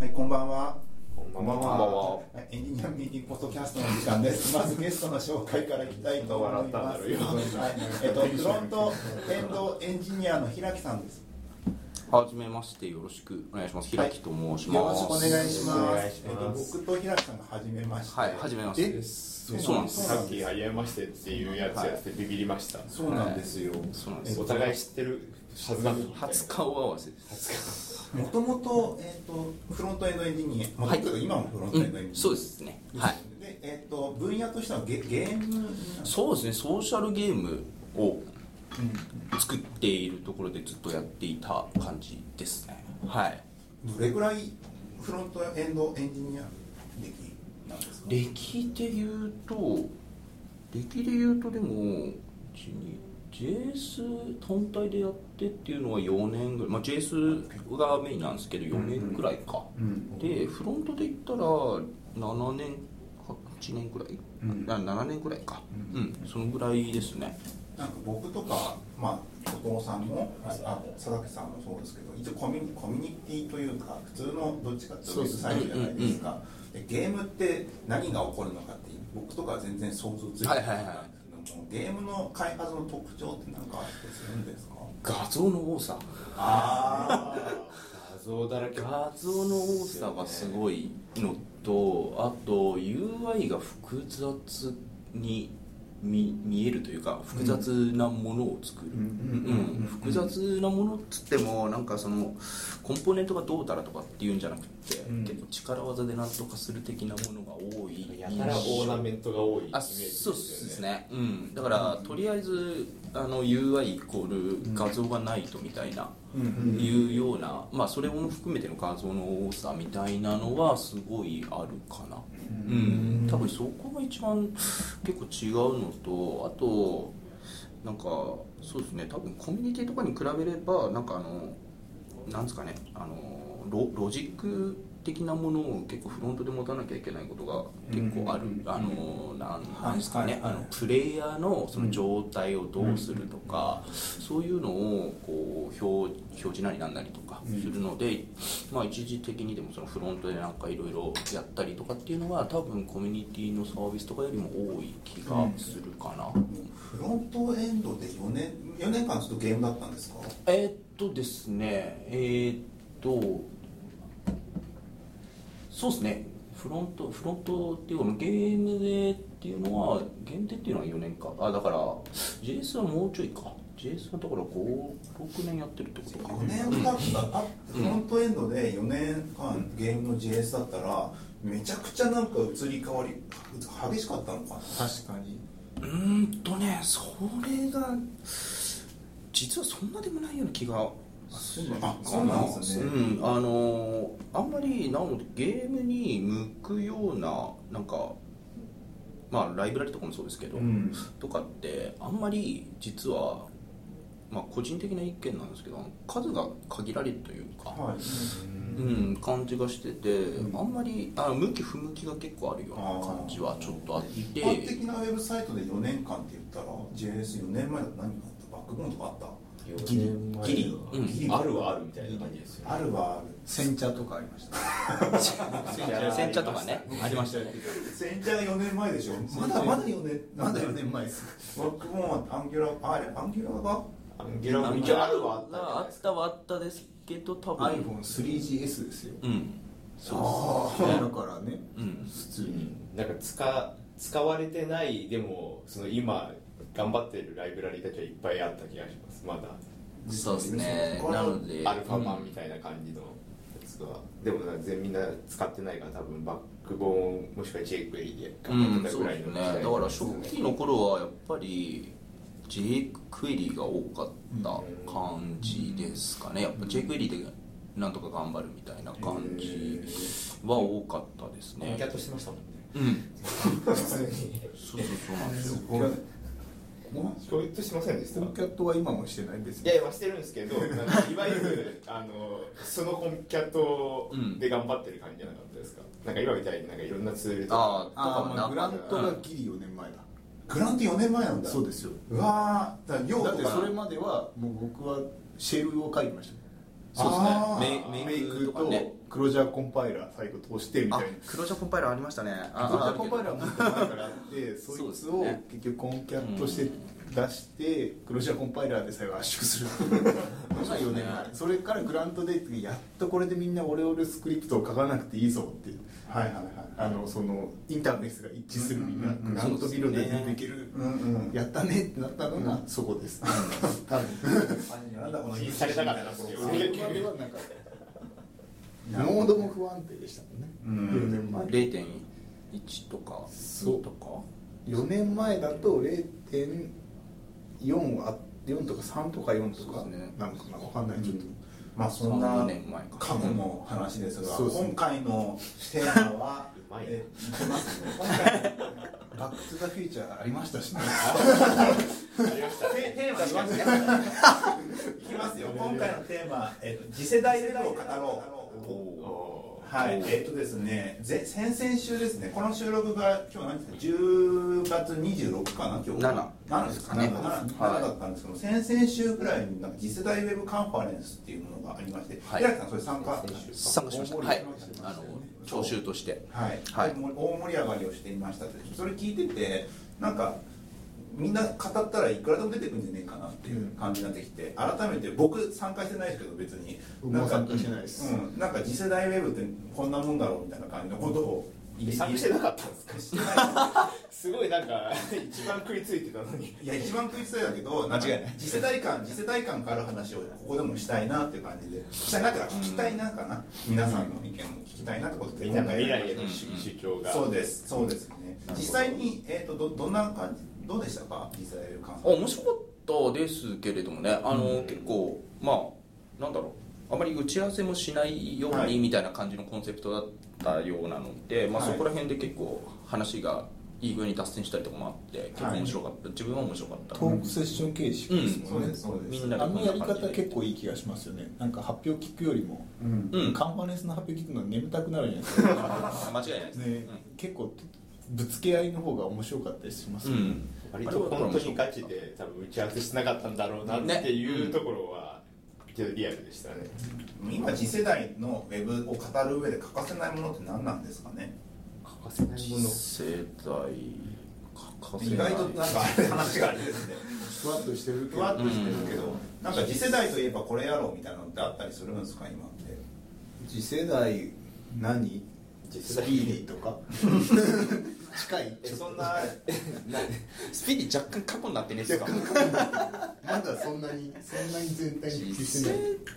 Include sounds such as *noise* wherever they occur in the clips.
はい、こんばんは。こんばんは。こんばんは。はいエンジニアミーティングポッドキャストの時間です。*laughs* まずゲストの紹介からいきたいと思います。はい、えっと、フロントエンドエンジニアの平木さんです。はじめましてよろしくお願いします。平木と申しよろます。しくお願いします。えっと、僕と平木さんが初めまして。はい、はじめまして。そうなんです。さっき「はじめまして」っていうやつやってビビりました、そうなんですよ。そうなんです。お互い知ってるはずなのに初顔合わせです。もともと、えっと、フロントエンドエンジニア、もともと今もフロントエンドエンジニア。うん、そうですね。はい。で、えっと、分野としてはゲゲームそうですね。ソーシャルゲームを作っているところでずっとやっていた感じですね。はい。どれぐらいフロントエンドエンジニア歴なんですか？歴で言うと歴で言うとでも1 JS 単体でやってっていうのは4年ぐらい、まあ、JS がメインなんですけど4年ぐらいか、うん。でフロントで言ったら7年8年ぐらい、うん。あ7年ぐらいか。ううん。ん、そのぐらいですね。なんか僕とか、まあ、後藤さんもああ佐々木さんもそうですけど一応コミュニコミュニティというか普通のどっちかっていうとウェブサイトじゃないですか、でゲームって何が起こるのかっていう僕とかは全然想像ついてなかったんですけども、ゲームの開発の特徴って何かあったりするんですか？画像の多さ。あ画像だらけ。画像の多さがすごいのとあと UI が複雑に見見えるというか複雑なものを作る、うん。うん。複雑なものっつってもなんかそのコンポーネントがどうたらとかっていうんじゃなくて、うん。結構力技でなんとかする的なものが多いやたらオーナメントが多いイメあージですよそうですね、うん、だからとりあえずあの UI イコール画像がないとみたいな、うん。いうような、まあ、それも含めての画像の多さみたいなのはすごいあるかな、うん、多分そこが一番結構違うのとあとなんかそうですね。多分コミュニティとかに比べればなんかあのなんですかね。あのロロジック的なものを結構フロントで持たなきゃいけないことが結構ある、うん。あのなんですかね、あのプレイヤーのその状態をどうするとか、そういうのをこう表表示なりなんなりとかするので、まあ、一時的にでもそのフロントでなんかいろいろやったりとかっていうのは多分コミュニティのサービスとかよりも多い気がするかな。フロントエンドで4年4年間ずっとゲームだったんですか？えーっとですねえーっとそうですね。フロントフロントっていうかゲームでっていうのは限定っていうのは4年かあだから JS はもうちょいか。JS はだから56年やってるってことか。4年だった。あフロントエンドで4年間ゲームの JS だったらめちゃくちゃなんか移り変わり激しかったのかな。確かに。うーんとねそれが実はそんなでもないような気がするあそうなんですね。うん、あのあんまりなのでゲームに向くようななんかまあライブラリとかもそうですけど、うん。とかってあんまり実はまあ個人的な意見なんですけど数が限られるというか、はい。うん、感じがしてて、あんまりあ向き不向きが結構あるような感じはちょっとあって。一般的なウェブサイトで4年間って言ったら JS4 年前だと何があった？バックボーンとかあった？ギリ。ギリ、うん、あるはあるみたいな感じですよあるはある。煎茶とかありました。*laughs* 煎茶とかねありましたよね。先茶が4年前でしょ。*laughs* まだまだ4年まだ4年前です。バックボーンはアンギュラーあれアンギュラーがアン。ギュラー一応あるはあったあったはあったですけど多分。iPhone3GS ですよ。うん。そうです。ね。だからねうん。普通に。なんか使使われてないでもその今頑張ってるライブラリたちはいっぱいあった気がしますまだ。そうですね。これなのでアルファ版みたいな感じのやつは、でもなんか全みんな使ってないから多分バックボーンもしくは jQuery でう頑張てたぐらいそうですね。だから初期の頃はやっぱり jQuery が多かった感じですかね。やっぱ jQuery でなんとか頑張るみたいな感じは多かったですね。キャットしてましたもんね。うん。普通に。*laughs* そうそうそうなんですよ *laughs* 教育しませんでしたコンキャットは今もしてないですいやいやしてるんですけどいわゆるあのそのコンキャットで頑張ってる感じじゃなかったですか、なんか今みたいになんかいろんなツールとかああまあグラントがギリ4年前だグラント4年前なんだそうですようわだだってそれまではもう僕はシェルを書いてましたねそうですね。メメイクイクとクロージャーコンパイラー最後通してみたあいな。黒ジャコンパイラーありましたね。あクロージャあーコンパイラーもっと前からあってそいつを結局コンキャットして出してクロージャーコンパイラーで最後圧縮する。*laughs* のが4年前それからグラントデイやっとこれでみんなオレオレスクリプトを書かなくていいぞっていうはいはいはい。あのそのインターフェースが一致するみんなうんうんうん。グラントビルドでできるうんうん。やったねってなったのがそこです。多分なんだこのされたかったなそれはなんかモードも不安定でしたもんねうん4年前0.1とかそう2とか4年前だと0.4は4とか3とか4とかなのかな分かんないちょっと、まあそんな30年前か。過去の話ですが、今回のテーマはうまいねえいきますね。今回。バック・トゥ・ザ・フューチャーありましたしね。ありましたテテーマ言いますねいきますよ今回のテーマ、えっと次世代レベルを語ろう。おはい、えっとですね、ぜ先々週ですね、この収録が今日何ですか、10月26かな、今日。7 7ですか？ね、七。7, です7だったんですけど、先々週ぐらいになんか次世代ウェブカンファレンスっていうものがありまして、はい。平木さん、それ参加参加しました。はい。あの聴衆として。はい、はい。大盛り上がりをしていましたそれ聞いててなんかみんな語ったらいくらでも出てくるんじゃねえかなっていう感じになってきて改めて僕参加してないですけど別に。僕も参加してないです。うん、なんか次世代ウェブってこんなもんだろうみたいな感じのことを参加してなかったんですか？すごいなんか一番食いついてたのに。いや一番食いついたけど間違いない。次世代感次世代感がある話をここでもしたいなっていう感じで。したいなっていうか聞きたいなかな、皆さんの意見も聞きたいなってことで。みんなの未来へ今回の主主張が。そうです。そうですね。実際に、えー、とどどんな感じ？どうでした？か実際感あ面白かったですけれどもね。あの、結構まあなんだろう。あまり打ち合わせもしないようはい。にみたいな感じのコンセプトだったようなので、まあ、はい。そこら辺で結構話がいい具合に脱線したりとかもあって結構面白かった、自分は面白かった。トークセッション形式ですもね。そうんです、そうです。みんなであのやり方結構いい気がしますよね。なんか発表聞くよりも、うん。うん。カンファレンスの発表聞くの眠たくなるじゃないですか。*laughs* 間違いないです。ね、結構ぶつけ合いの方が面白かったりしますよね、うん。割と本当にガチで多分打ち合わせしなかったんだろうなっていうところはちょっとリアルでしたね。今次世代のウェブを語る上で欠かせないものって何なんですかね？欠かせないもの。次世代欠かせない。意外となんか話があれですね。ふわっとしてるけふわっどとしてるけど、なんか次世代といえばこれやろうみたいなのってあったりするんですか？今って。次世代何？スピーディーとか。*laughs* 近い。えそんな。*laughs* スピーディー若干過去になってねえですか？まだそんなにそんなに全体に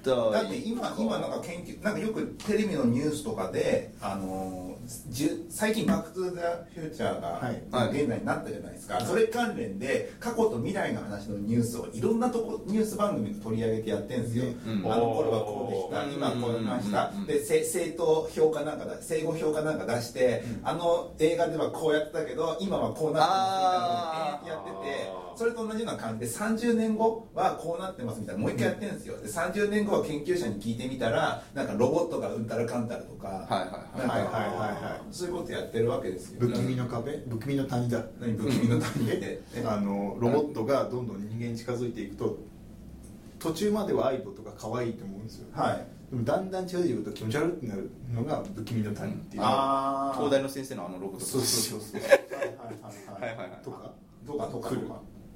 だって今今なんか研究なんかよくテレビのニュースとかであのじゅ最近「バック・トゥ・ザ・フューチャーが」はい。現代になったじゃないですか、それ関連で過去と未来の話のニュースをいろんなとこニュース番組で取り上げてやってるんですよ、うん。あの頃はこうでした、うん。今こういました、うん。でせ正当評価なんかだ生後評価なんか出して、あの映画ではこうやってたけど今はこうなってますみたいなやっててそれと同じような感じで30年後はこうなってますみたいなもう一回やってるんですよ。で30年後は研究者に聞いてみたらなんかロボットがうんたらかんたらとか、はいはいはい。はいそういうことやってるわけですよ。不気味の壁？不気味の谷だ何不気味の谷ってあのロボットがどんどん人間に近づいていくと途中まではアイボとか可愛いと思うんですよ。はいでもだんだん近づいていくと気持ち悪くなるのが不気味の谷っていう。ああ東大の先生のあのロボットそうそうそうそうはい。はいはいはい。とか？とかとか？来る。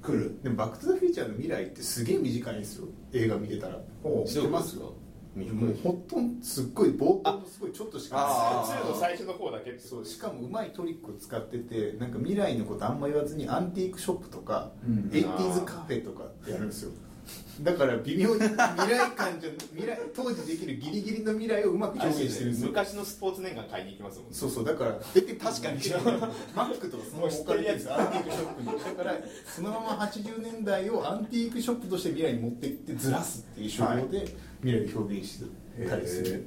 来る。でも「バック・トゥ・ザ・フューチャー」の未来ってすげえ短いんですよ。映画見てたら。知ってますどういうこもうほとんどすっごい冒頭のすごいちょっとしかあない。2の最初の方だけそう。しかもうまいトリックを使っててなんか未来のことあんま言わずにアンティークショップとか、うん。エイティーズカフェとかってやるんですよだから微妙に未来感じゃ未来当時できるギリギリの未来をうまく表現してるんですよ。昔のスポーツ年間買いに行きますもんね。そうそうだから出て確かにマックとかその置かれてる。んですよアンティークショップにだからそのまま80年代をアンティークショップとして未来に持っていってずらすっていう手法で未来を表現してたりする、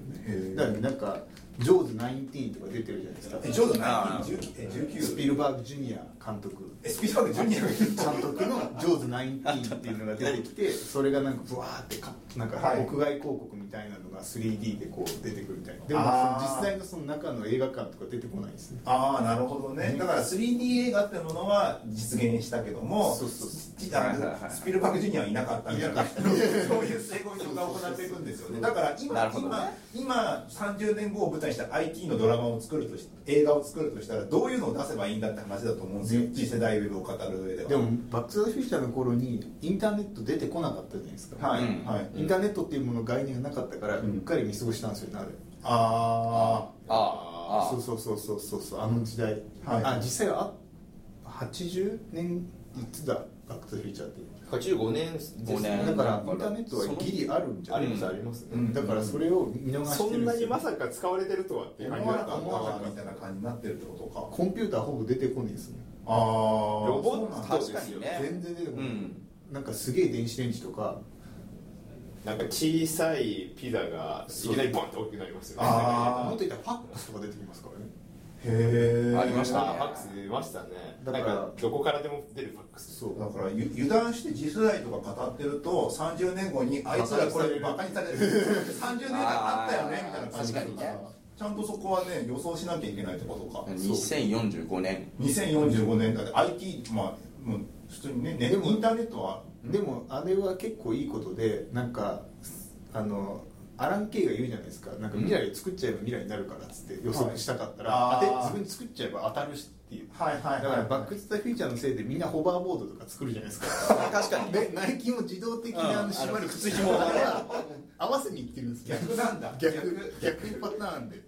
だからなんか「ジョーズ19」とか出てるじゃないですか。えちょうどあ何19え19スピルバーグジュニア監督。えスピードワークジュニアがいる。監督の「ジョーズ19」っていうのが出てきてそれがなんかブワーってかなんかはい。屋外広告みたいなのが 3D でこう出てくるみたいな。でも実際のその中の映画館とか出てこないですね。ああなるほどね。だから 3D 映画ってものは実現したけどもスピルバーグジュニアはいなかったみたいな。そういう成功人が行っていくんですよね。だから今,、今今30年後を舞台にした IT のドラマを作るとし映画を作るとしたらどういうのを出せばいいんだって話だと思うんですよ、次世代ウェブを語る上では。でも「バック・トゥ・ザ・フューチャー」の頃にインターネット出てこなかったじゃないですか、はい、うん。はい。インターネットっていうもの概念がなかったから、ううんっかり見過ごしたんですよねあれあああそうそうそうそうそうそうあの時代、はい。あ実際はあ80年いつだバック・トゥ・フューチャーって85年です5年だからインターネットはギリあるんじゃないありますありますね、うん。だからそれを見逃してそるんなにまさか使われてるとはっていうあ感じだったなかみたいな感じになってるってことかコンピューターほぼ出てこないですね。ああロボット確かにね。全然出てこない、うんなんかすげえ電子レンジとか。なんか小さいピザがいきなりボンって大きくなりますよね。もっと言ったらファックスとか出てきますからねありましたファックス出ましたね。だからどこからでも出るファックス。そうだからゆ油断して次世代とか語ってると30年後にあいつらこれバカにされる。30年間あったよねみたいな感じになるから。確かにねちゃんとそこはね予想しなきゃいけないってことか。2045年2045年だって。IT まあもう普通にねねでもインターネットは。でもあれは結構いいことでなんかあのアラン・ケイが言うじゃないですか。なんか未来を作っちゃえば未来になるからっつって予測したかったら、はい自分で作っちゃえば当たるしっていう。はいはいはい。だからバック・トゥ・ザ・フューチャーのせいでみんなホバーボードとか作るじゃないですか。確かにでナイキも自動的にあうんの締まるあの靴紐がね合わせにいってるんですよ。逆なんだ逆逆パターンで。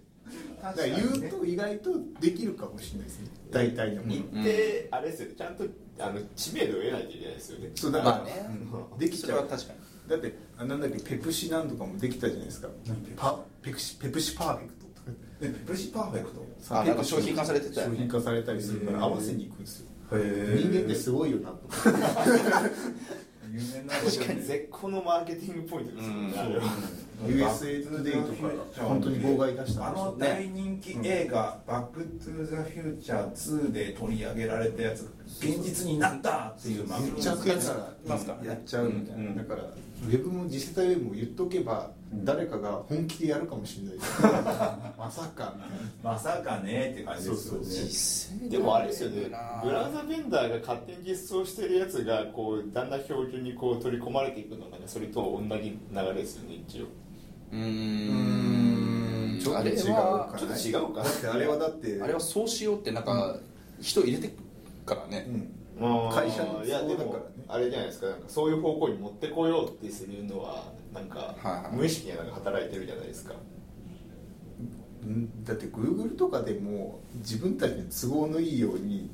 だから確かにね言うと意外とできるかもしれないですね。大体のも。の行ってあれですよね。ちゃんとあの知名度を得ないといけないですよね。そうだから、まあね。うん。できそちゃう。れは確かにだってあなんだっけペプシなんとかもできたじゃないですか。何ペプシパペプシペプシパーフェクトとか。えペプシパーフェクト？あなんか商品化されてたよね。商品化されたりするから合わせに行くんですよ。へ人間ってすごいよなと。思って有名な確かに絶好のマーケティングポイントですよね。う。ん USA トゥデイとか。本当に妨害出したあの大人気映画「バック・トゥ・ザ・フューチャー2」で取り上げられたやつ現実になったっていう言っちゃったからますからね。やっちゃうみたいな、うん。だからウェブも次世代ウェブも言っとけばうん。誰かが本気でやるかもしれない。で *laughs* すまさかみたいな。まさかねって感じですよね。そうでもあれですよね。ブラウザベンダーが勝手に実装してるやつがこうだんだん標準にこう取り込まれていくのがなんかそれと同じ流れですよね一応。うんん。ちょっと違うあれはかちょっと違うかだってあれはだってあれはそうしようってなんか人入れてくからね、うん。まあ会社のいから。ねあれじゃないですかなんかそういう方向に持ってこようってするのはなんか無意識になんか働いてるじゃないですか。うんだって Google とかでも自分たちに都合のいいように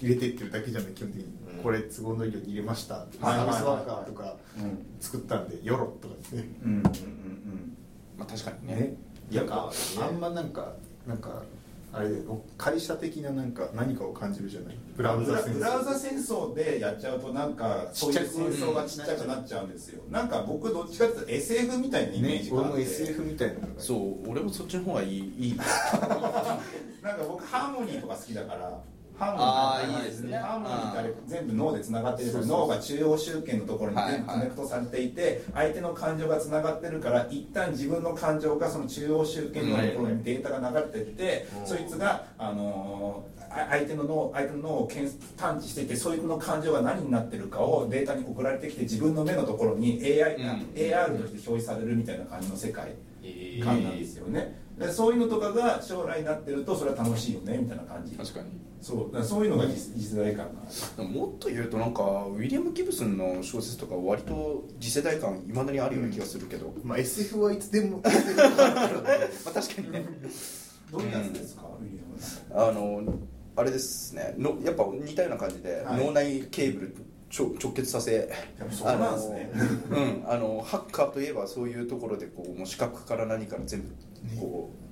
入れてってるだけじゃない基本的に、うん。これ都合のいいように入れました、サービスワーカーとかうん。作ったんでよろとかですね。うんうんうんまあ確かにね。ね。なんかあんまなんかなんかあれ会社的ななんか何かを感じるじゃない？ブラウザ戦争。ブラウザ戦争でやっちゃうとなんかそういう戦争がちっちゃくなっちゃうんですよ。なんか僕どっちかっていうと SF みたいなイメーね俺もジがあって、SF みたいなそう俺もそっちの方がいい。いい *laughs* なんか僕ハーモニーとか好きだからハあーーモニーいいですね。ハーモニーってあれ全部脳でつながってる脳が中央集権のところに全部コネクトされていて相手の感情がつながってるから一旦自分の感情がその中央集権のところにデータが流れていってうん。そいつがあのーあ相手の脳相手の脳を検探知していてそいつの感情が何になってるかをデータに送られてきて自分の目のところに AI、うん。AR として表示されるみたいな感じの世界え感なんですよね、でそういうのとかが将来になってるとそれは楽しいよねみたいな感じ。確かにそうだからそういうのが次次世代感がある。でももっと言うとなんかウィリアム・ギブスンの小説とか割と次世代感いまだにあるような気がするけど、まあ SF はいつでも *laughs* まあ確かにね。どういうやつですか、ウィリアムさんあのあれですね。のやっぱ似たような感じで、はい。脳内ケーブルちょ直結させ。そうなんですね。あのうん。あのハッカーといえばそういうところでこうもう視覚から何から全部こう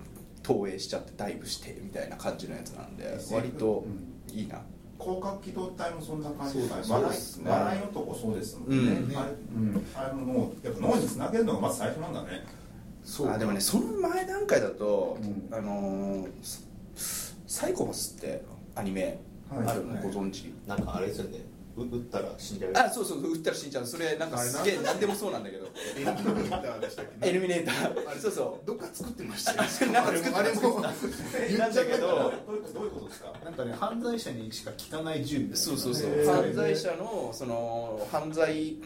投影しちゃってダイブしてみたいな感じのやつなんで割といいな、広角機動隊もそんな感じ。ですね。笑い男そうですもんね、うん。あれ,、うん、あれもやっぱ脳につなげるのがまず最初なんだね。そう。あでもねその前段階だと、うん。あのーササイコパスってアニメはい。あるのご存知、なんかあれですよねう打ったら死んじゃうあそうそう撃ったら死んじゃう。それなんかすげえ何でもそうなんだけど。エルミネーターでしたっけ？エルミネーター。そうそう。どっか作ってましたよ *laughs* なんか作ってあれも言っちゃうけど。どういうどういうことですか？なんかね犯罪者にしか効かない銃そうそうそう。犯罪者のその犯罪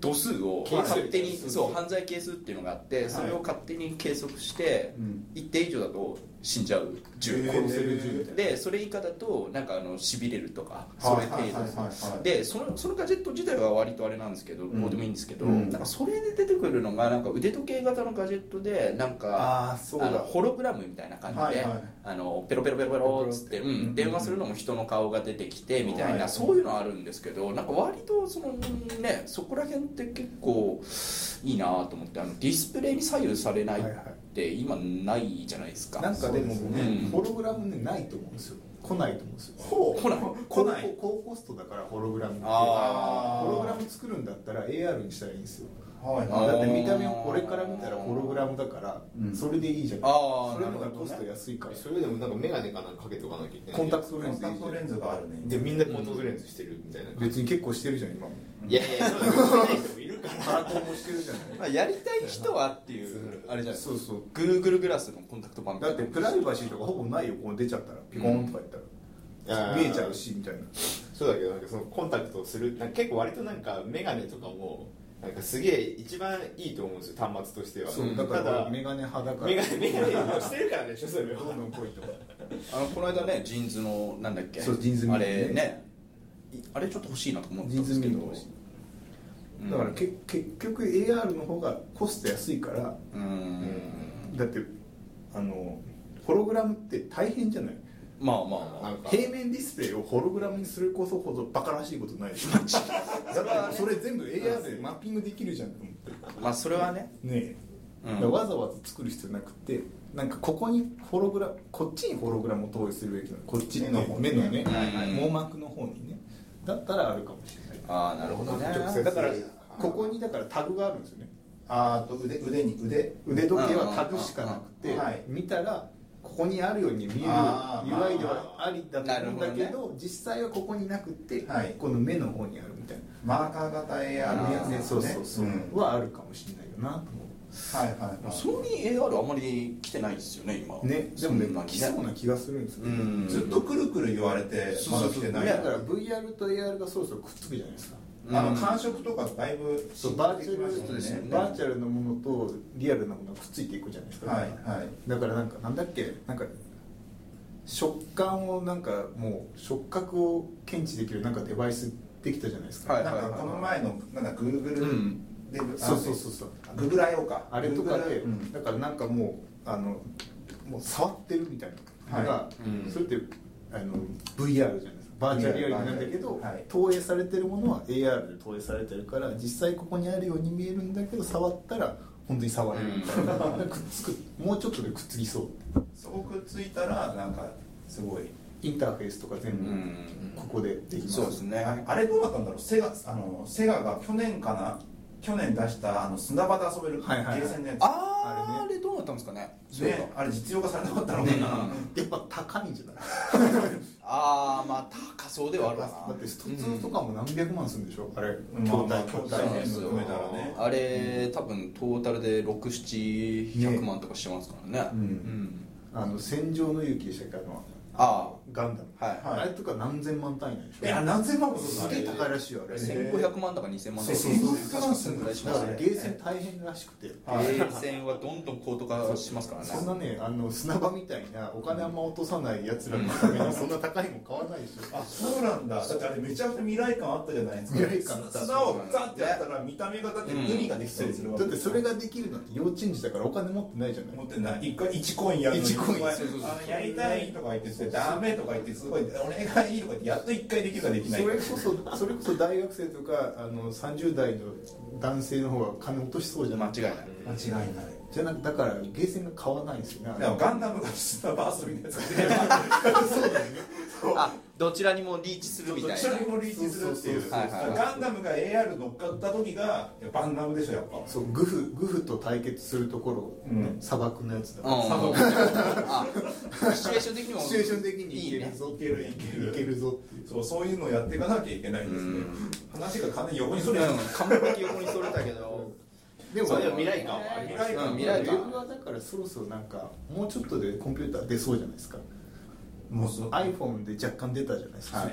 度数を勝手にそう犯罪係数っていうのがあってそれを勝手に計測してうん。一定以上だと死んじゃう銃る銃みたいな。でそれ以下だとなんかあのしびれるとかそれ程度。はいでそのそのガジェット自体は割とあれなんですけどん。どうでもいいんですけどうん。なんかそれで出てくるのがなんか腕時計型のガジェットでなんかあのホログラムみたいな感じで、あのペロペロペロペロっつって、うん、電話するのも人の顔が出てきてみたいな、はい。そういうのあるんですけどなんか割とそのねそこら辺って結構いいなと思ってあのディスプレイに左右されないって今ないじゃないですか。なんかでもそうですね。ねホログラムねないと思うんですよ。来ないと思うんですよ。ほう。来ない来ない。高高コストだからホログラムってホログラム作るんだったら AR にしたらいいんですよ。はい。だって見た目をこれから見たらホログラムだからうん。それでいいじゃないあーそれの方がコスト安いから。それでもなんか眼鏡かなんかかけとかなきゃいけない。コンタクトコレンズでいいじゃん。ンタクトレンズがあるね。でみんなコンタクトレンズしてるみたいな。別に結構してるじゃん今。もいやいやそうだ *laughs* るからカラコンもしてるじゃない。まあ、やりたい人はっていうあれじゃないそうそう。グーグルグラスのコンタクト版だってプライバシーとかほぼないよこう出ちゃったらピコーンとか言ったら、うん。見えちゃうしみたいな。そうだけどなんかそのコンタクトをするなんか結構割となんか眼鏡とかもなんかすげえ一番いいと思うんですよ端末としては。そうだからメガネ派だから。眼鏡眼鏡をしてるからでしょそれは。どんどいと。あのこの間ね JINSのなんだっけ？そう JINS MEあれね。いあれちょっと欲しいなと思って JINSたんですけど。ミニも欲しいだからけ結局 AR の方がコスト安いからうん。だってあのホログラムって大変じゃない？まあまあまあ。平面ディスプレイをホログラムにするこそほどバカらしいことないでし。ょ *laughs* だってそれ全部 AR でマッピングできるじゃんと思って。まあそれはね。ねえ、うん。だからわざわざ作る必要なくてなんかここにホログラこっちにホログラムを投影するべきなの。こっちの方目のね、はいはい。網膜の方にね。だったらあるかもしれないああなるほどね。直接。だからここにだからタグがあるんですよね。あーと腕腕に腕。腕時計はタグしかなくて、うんはい見たらここにあるように見える UI ではありだと思うんだけど実際はここになくて、はい。この目の方にあるみたいな。マーカー型 AR のやつね。そうそうそう、ん。はあるかもしれないよなと思はいはいはい。ソニー AR あんまり来てないですよね今。うねでもね来そうな気がするんですよね、うん。ずっとくるくる言われてまだ来てない。だから VR と AR がそろそろくっつくじゃないですか。あのうん感触とかだいぶそうバーチャル、ね。バーチャルなものとリアルなものがくっついていくじゃないですか、はいはい。だからなんかなんだっけ？なんか食感をなんかもう触覚を検知できるなんかデバイスできたじゃないですか、はい。なんかこの前のなんかグーグルうんで、あそうそうそうそう。ググラ用か。あれとかで、Google う。ん。だからなんかもうあのもう触ってるみたいなのが、はい。うん。それってあの VR じゃないですか。バーチャルリアリティなんだけど、はい。投影されてるものは AR で投影されてるから実際ここにあるように見えるんだけど触ったら本当に触れるみたいな、*laughs* くっつく。もうちょっとでくっつきそう。そこくっついたらなんかすごいインターフェースとか全部うん。ここでできます、そうですね。ああれどうなったんだろう？セガあのセガが去年かな？去年出したあの砂場で遊べるゲーセンのやつ、あれね。あれどうなったんですかね？ね、あれ実用化されなかったのかな、ね。*laughs* やっぱ高いんじゃない？*laughs* ああまあ高そうではあるわなだってスト2とかも何百万するんでしょ？あれまあ筐まあ体。筐体ね含めたらね。あれ多分トータルで67100万とかしてますからね。うん。うん。あの戦場の勇気でしたっけ？あの。あガンダム、はい。はいあれとか何千万単位なんでしょいや何千万もするすげえ高いらしいよあれ。あ1500万とか2000万とか。そうそうそう。確かそのぐらいしだからます。ねゲーセン大変らしくて、はい。ゲーセンはどんどん高度化しますからね。そんなねあの砂場みたいなお金あんま落とさないやつらのためにそんな高いもん買わないでしょ。あそうなんだ。だってあれめちゃくちゃ未来感あったじゃないですか。未来感あった砂をザッてやったら見た目がだって海ができたりするわけだってそれができるのって幼稚園児だからお金持ってないじゃない。持ってない。一回1コインや。る一コインやりたいとか言っててダメとか言ってすごいお願いとか言ってやっと1回できるかできない。かそれこそそれこそ大学生とかあの30代の男性の方が金落としそうじゃない？間違いない。間違いない。じゃなくだからゲーセンが買わないんですよね。ガンダムが砂場遊びのやつが *laughs* そうだよね。あどちらにもリーチするみたいな。一緒にもリーチするっていう。ガンダムが AR 乗っかった時がやっぱガンダムでしょやっぱ。そうグフグフと対決するところ、ねうん。砂漠のやつだうん。から、あ。*laughs* シチュエーション的にも。シチュエーション的にいける。ぞいけるいけるいけるぞっていう。そうそういうのをやっていかなきゃいけないんですね。話が完全に横にそれうん。完璧横にそれたけど。でも未来感はあります。未来感。はだからそろそろなんかもうちょっとでコンピューター出そうじゃないですかもうそう iPhone で若干出たじゃないですか、は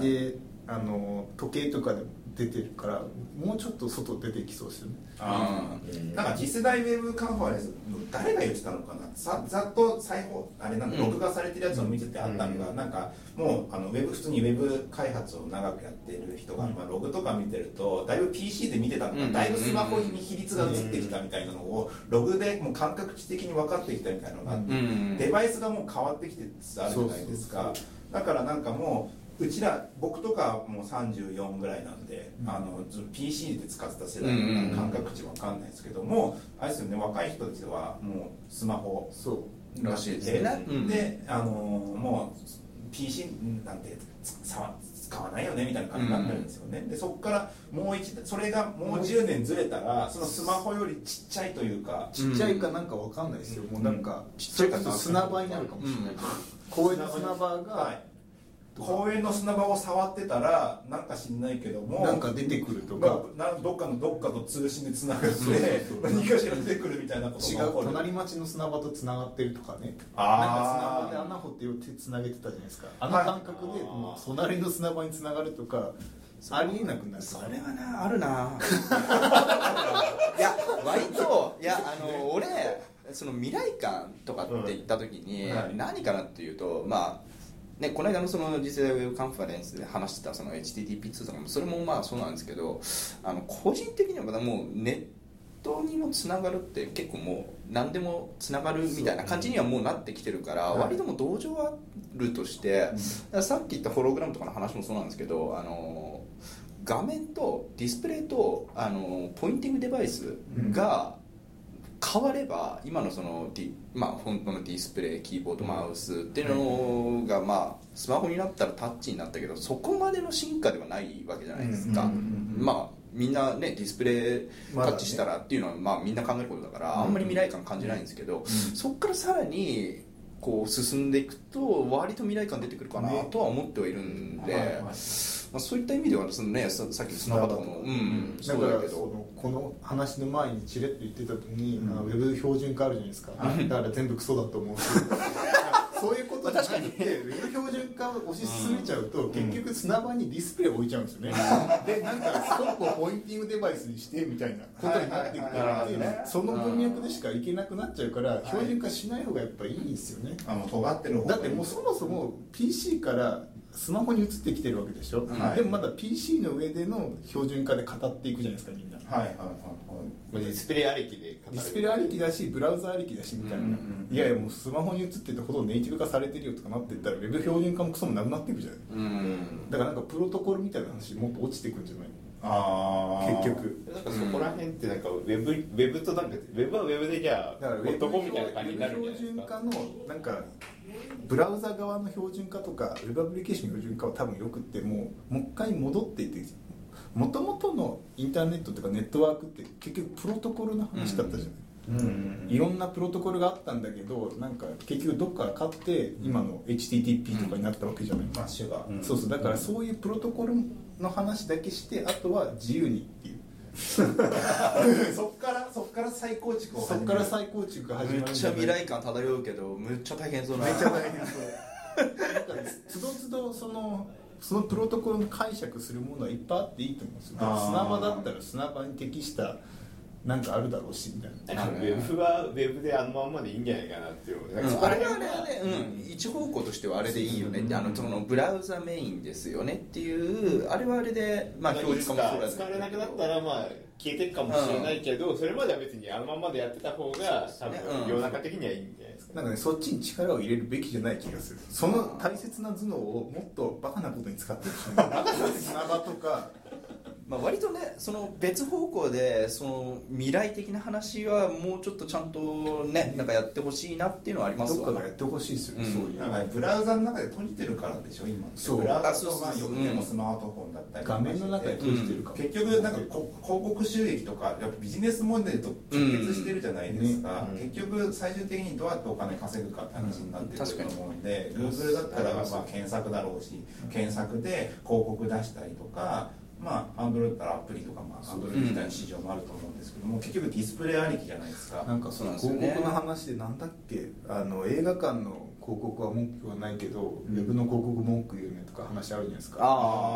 いであの時計とかでも出てるからもうちょっと外出てきそうですよね。あうん。ーなんか次世代ウェブカンファレンスの誰が言ってたのかな。さざっと再放あれなんかうん。録画されてるやつを見ててあったのが、うん。なんかもうあのウェブ普通にウェブ開発を長くやってる人が、まあ、ログとか見てるとだいぶ PC で見てたのが、うん。だいぶスマホに比率が移ってきたみたいなのをログでもう感覚値的に分かってきたみたいなのがあって、うんデバイスがもう変わってきてつつあるじゃないですかだからなんかもううちら僕とかもう34ぐらいなんで、あのず PC で使ってた世代の感覚値わかんないですけども、あれですよね若い人たちはもうスマホそう。らしいです。ねうんであのもう PC なんて使わないよねみたいな感じになってるんですよね、でそこからもう一それがもう10年ずれたらそのスマホよりちっちゃいというかちっちゃいかなんかわかんないですよ、もうなんかちっちゃいか砂場になるかもしれない、うん。公園の砂場が、はい公園の砂場を触ってたらなんか知んないけどもなんか出てくるとまか、あなどっかのどっかと通信でつながって何かしら出てくるみたいなこと違が起こる。う隣町の砂場とつながってるとかね。あー。なんか砂場で穴掘って手つなげてたじゃないですか。あの感覚でもう隣の砂場につながるとかありえなくなるそれはなあるな。*laughs* いや割といやあの俺その未来感とかって言った時にうん。はい。何かなっていうとまあね、この間のその次世代ウェブカンファレンスで話してたその HTTP2 とかもそれもまあそうなんですけどあの個人的にはまだもうネットにもつながるって結構もう何でもつながるみたいな感じにはもうなってきてるからはい。割ともう同情あるとして、さっき言ったホログラムとかの話もそうなんですけどあの画面とディスプレイとあのポインティングデバイスが変われば今のその、ディまあ、本当のディスプレイキーボードマウスっていうのが、まあ、スマホになったらタッチになったけどそこまでの進化ではないわけじゃないですか、まあみんなねディスプレイタッチしたらっていうのは、まあ、みんな考えることだから、あんまり未来感感じないんですけど、そこからさらにこう進んでいくと割と未来感出てくるかなねとは思ってはいるんで、まあ、そういった意味ではその、ね、ささっきの砂場とかも、うん、だ。からそのこの話の前にチレッと言ってた時に、うん。ウェブ標準化あるじゃないですか、だから全部クソだと思うし。*laughs* そういうことじゃなくて、ウェブ標準化を推し進めちゃうと、結局砂場にディスプレイ置いちゃうんですよね、でなんかスコップをポインティングデバイスにしてみたいなことになってくるはいはいはいってい。うその文脈でしかいけなくなっちゃうから、標準化しない方がやっぱいいですよね、あの尖ってるだってもうそもそも PC からスマホに移ってきてるわけでしょ、はい。でもまだ PC の上での標準化で語っていくじゃないですかみんな。はいはいはいまあディスプレイありきでディスプレイありきだしブラウザありきだしみたいな、うんうんうんいやいやもうスマホに移っててほとんどネイティブ化されてるよとかなってったらウェブ標準化もクソもなくなっていくじゃない。うん。だからなんかプロトコルみたいな話もっと落ちていくんじゃないああ結局。なんかそこら辺ってなんかウェブウェブとなんかウェブはウェブでじゃあだからウェブ男みたいな感じになる標準化のなんかブラウザ側の標準化とかウェブアプリケーションの標準化は多分よくってもうもう一回戻っていってもともとのインターネットとかネットワークって結局プロトコルの話だったじゃない、うん。いろんなプロトコルがあったんだけどなんか結局どっから買って今の HTTP とかになったわけじゃない、マッシュが、そうそう。だからそういうプロトコルの話だけしてあとは自由にっていう。*laughs* そっからそっから再構築をそこから再構築が始めっちゃまるんじゃない未来感漂うけどむっちゃ大変そうな。めっちゃ大変そう。*laughs* だからつどつどそのそのプロトコルの解釈するものはいっぱいあっていいと思うんですよ。砂場だったら砂場に適したなんかあるだろうしみたいな。ウェブはウェブであのまんまでいいんじゃないかなっていう。うん。あれはあれはね、うん、一方向としてはあれでいいよねってあのそのブラウザメインですよねっていうあれはあれでまあ標準いつか化もそうだ使われなくなったらまあ消えていくかもしれないけど、それまでは別にあのままでやってた方が多ね。分うん。世の中的にはいいんじゃないですか、なんかねそっちに力を入れるべきじゃない気がする。その大切な頭脳をもっとバカなことに使ってほしい砂場とかまあ、割とねその別方向でその未来的な話はもうちょっとちゃんとねなんかやってほしいなっていうのはありますどっかがやってほしいですよね、うん。そういうなんかねブラウザの中で閉じてるからでしょ今そう。ブラウザとまあよくてもスマートフォンだったり画面の中で閉じてるかも、結局なんかこ広告収益とかやっぱビジネスモデルと直結してるじゃないですか、うん。ね結局最終的にどうやってお金稼ぐかって話になってくると思うんで、Google だったらまあ検索だろうし、検索で広告出したりとかまあ Android だったらアプリとかまあ Android 自体の市場もあると思うんですけども、結局ディスプレイありきじゃないですか。なんかそのそうなんですよね。広告の話でなんだっけ？あの映画館の広告は文句はないけど、ウェブの広告文句言うねとか話あるじゃないですか。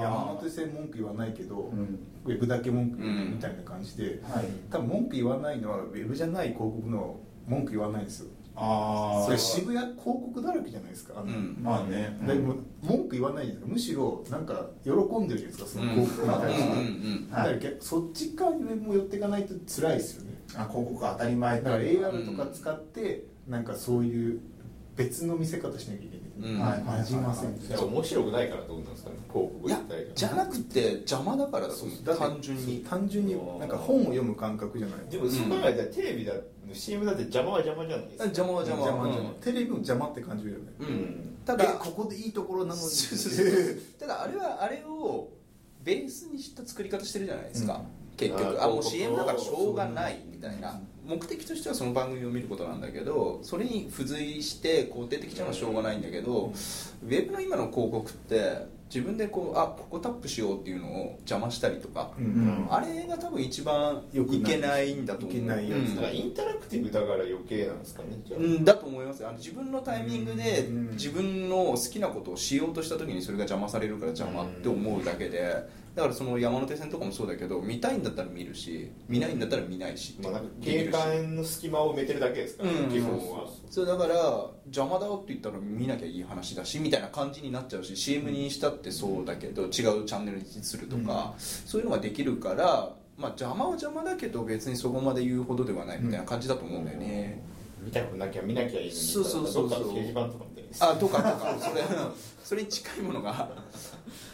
山手線文句言わないけど、うん。ウェブだけ文句言うねみたいな感じで、はい。多分文句言わないのはウェブじゃない広告の文句言わないんですよあそれ渋谷広告だらけじゃないですか、あのうん。まあね、でも文句言わないじゃないですか。むしろなんか喜んでるじゃないですかその広告に対して、うんうんうんだから逆そっち側にも寄っていかないと辛いですよね。あ広告当たり前だから AR とか使ってなんかそういう別の見せ方しなきゃいけない、うん。はい。なじません面白くないからどうなんですかね広告いじゃなくて邪魔だからだ単純に。単純になんか本を読む感覚じゃない。でもそう考えたらテレビだ CM だって邪魔は邪魔じゃないですか。邪魔は邪魔。邪魔邪魔。うん。テレビも邪魔って感じるよね、うん。たえだここでいいところなのに。*laughs* ただあれはあれをベースにした作り方してるじゃないですか、結局。あもう CM だからしょうがないみたいな目的としてはその番組を見ることなんだけどそれに付随して肯定的なのはしょうがないんだけどウェブの今の広告って自分でこうあここタップしようっていうのを邪魔したりとか、うんうん。あれが多分一番いけないんだと思う。いけないやつ。うん。だからインタラクティブだから余計なんですかねうん、だと思います。よあの自分のタイミングでうん。自分の好きなことをしようとした時にそれが邪魔されるから邪魔って思うだけでだからその山手線とかもそうだけど見たいんだったら見るし見ないんだったら見ないしまあの隙間を埋めてるだけですからねうん基本は。それだから邪魔だって言ったら見なきゃいい話だしみたいな感じになっちゃうし CM にしたってそうだけど違うチャンネルにするとか、そういうのができるから、まあ、邪魔は邪魔だけど別にそこまで言うほどではないみたいな感じだと思うんだよね、見たくなきゃ見なきゃいいのにそうそうそうそう。掲示板とかみたいにあとかとか。それ *laughs* それに近いものが。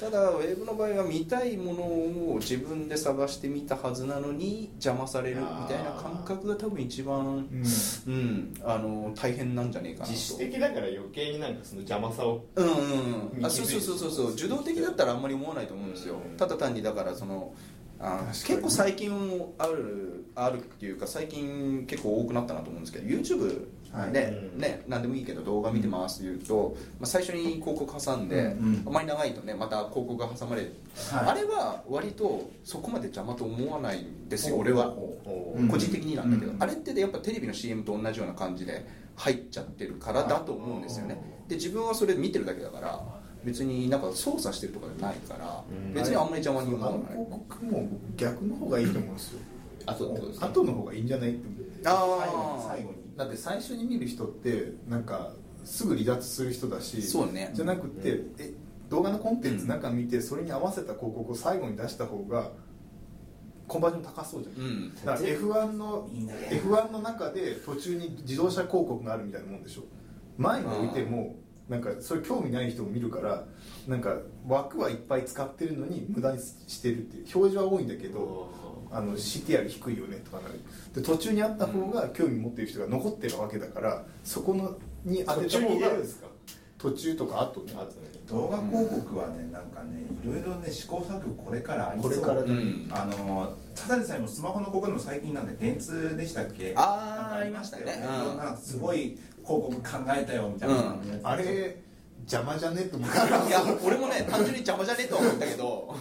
ただウェブの場合は見たいものを自分で探してみたはずなのに邪魔されるみたいな感覚が多分一番うん。うんあの大変なんじゃねえかなと。自主的だから余計になんかその邪魔さをうんうんうん。あそうそうそうそうそう。受動的だったらあんまり思わないと思うんですよ。うん。ただ単にだからそのあ結構最近もあるあるっていうか最近結構多くなったなと思うんですけど YouTube はい。ね、何でもいいけど動画見てますって言うと、まあ、最初に広告挟んで、うんあまり長いとねまた広告が挟まれる、はい。あれは割とそこまで邪魔と思わないんですよ俺は。個人的になんだけど、うん。あれってやっぱテレビの CM と同じような感じで入っちゃってるからだと思うんですよね。で自分はそれ見てるだけだから別になんか操作してるとかじゃないからうん。別にあんまり邪魔に思あのわない。広告も逆の方がいいと思うんですよ。あとってことですね後の方がいいんじゃないって思ってあ最後に。だって最初に見る人ってなんかすぐ離脱する人だしそうね。じゃなくて、え動画のコンテンツ中見てそれに合わせた広告を最後に出した方がコンバージョン高そうじゃない、うん。だから F1 のいいね F1 の中で途中に自動車広告があるみたいなもんでしょ。前に置いてもなんかそれ興味ない人も見るからなんか枠はいっぱい使ってるのに無駄にしてるっていう表示は多いんだけどあの CTR 低いよねとかなる。で途中にあった方が興味持ってる人が残ってるわけだからそこのに当てた途中に方が入れるんですか？途中とかあとね。動画広告はねなんかねいろいろね試行錯誤これからありそう。これからだね、うん。あのただでさえもスマホの広告でも最近なんで電通でしたっけ？あーなんかありましたね。ようんいろんなすごい広告考えたよみたいなやつ。あれ邪魔じゃね？って思っていや俺もね単純に邪魔じゃねえとは思ったけど。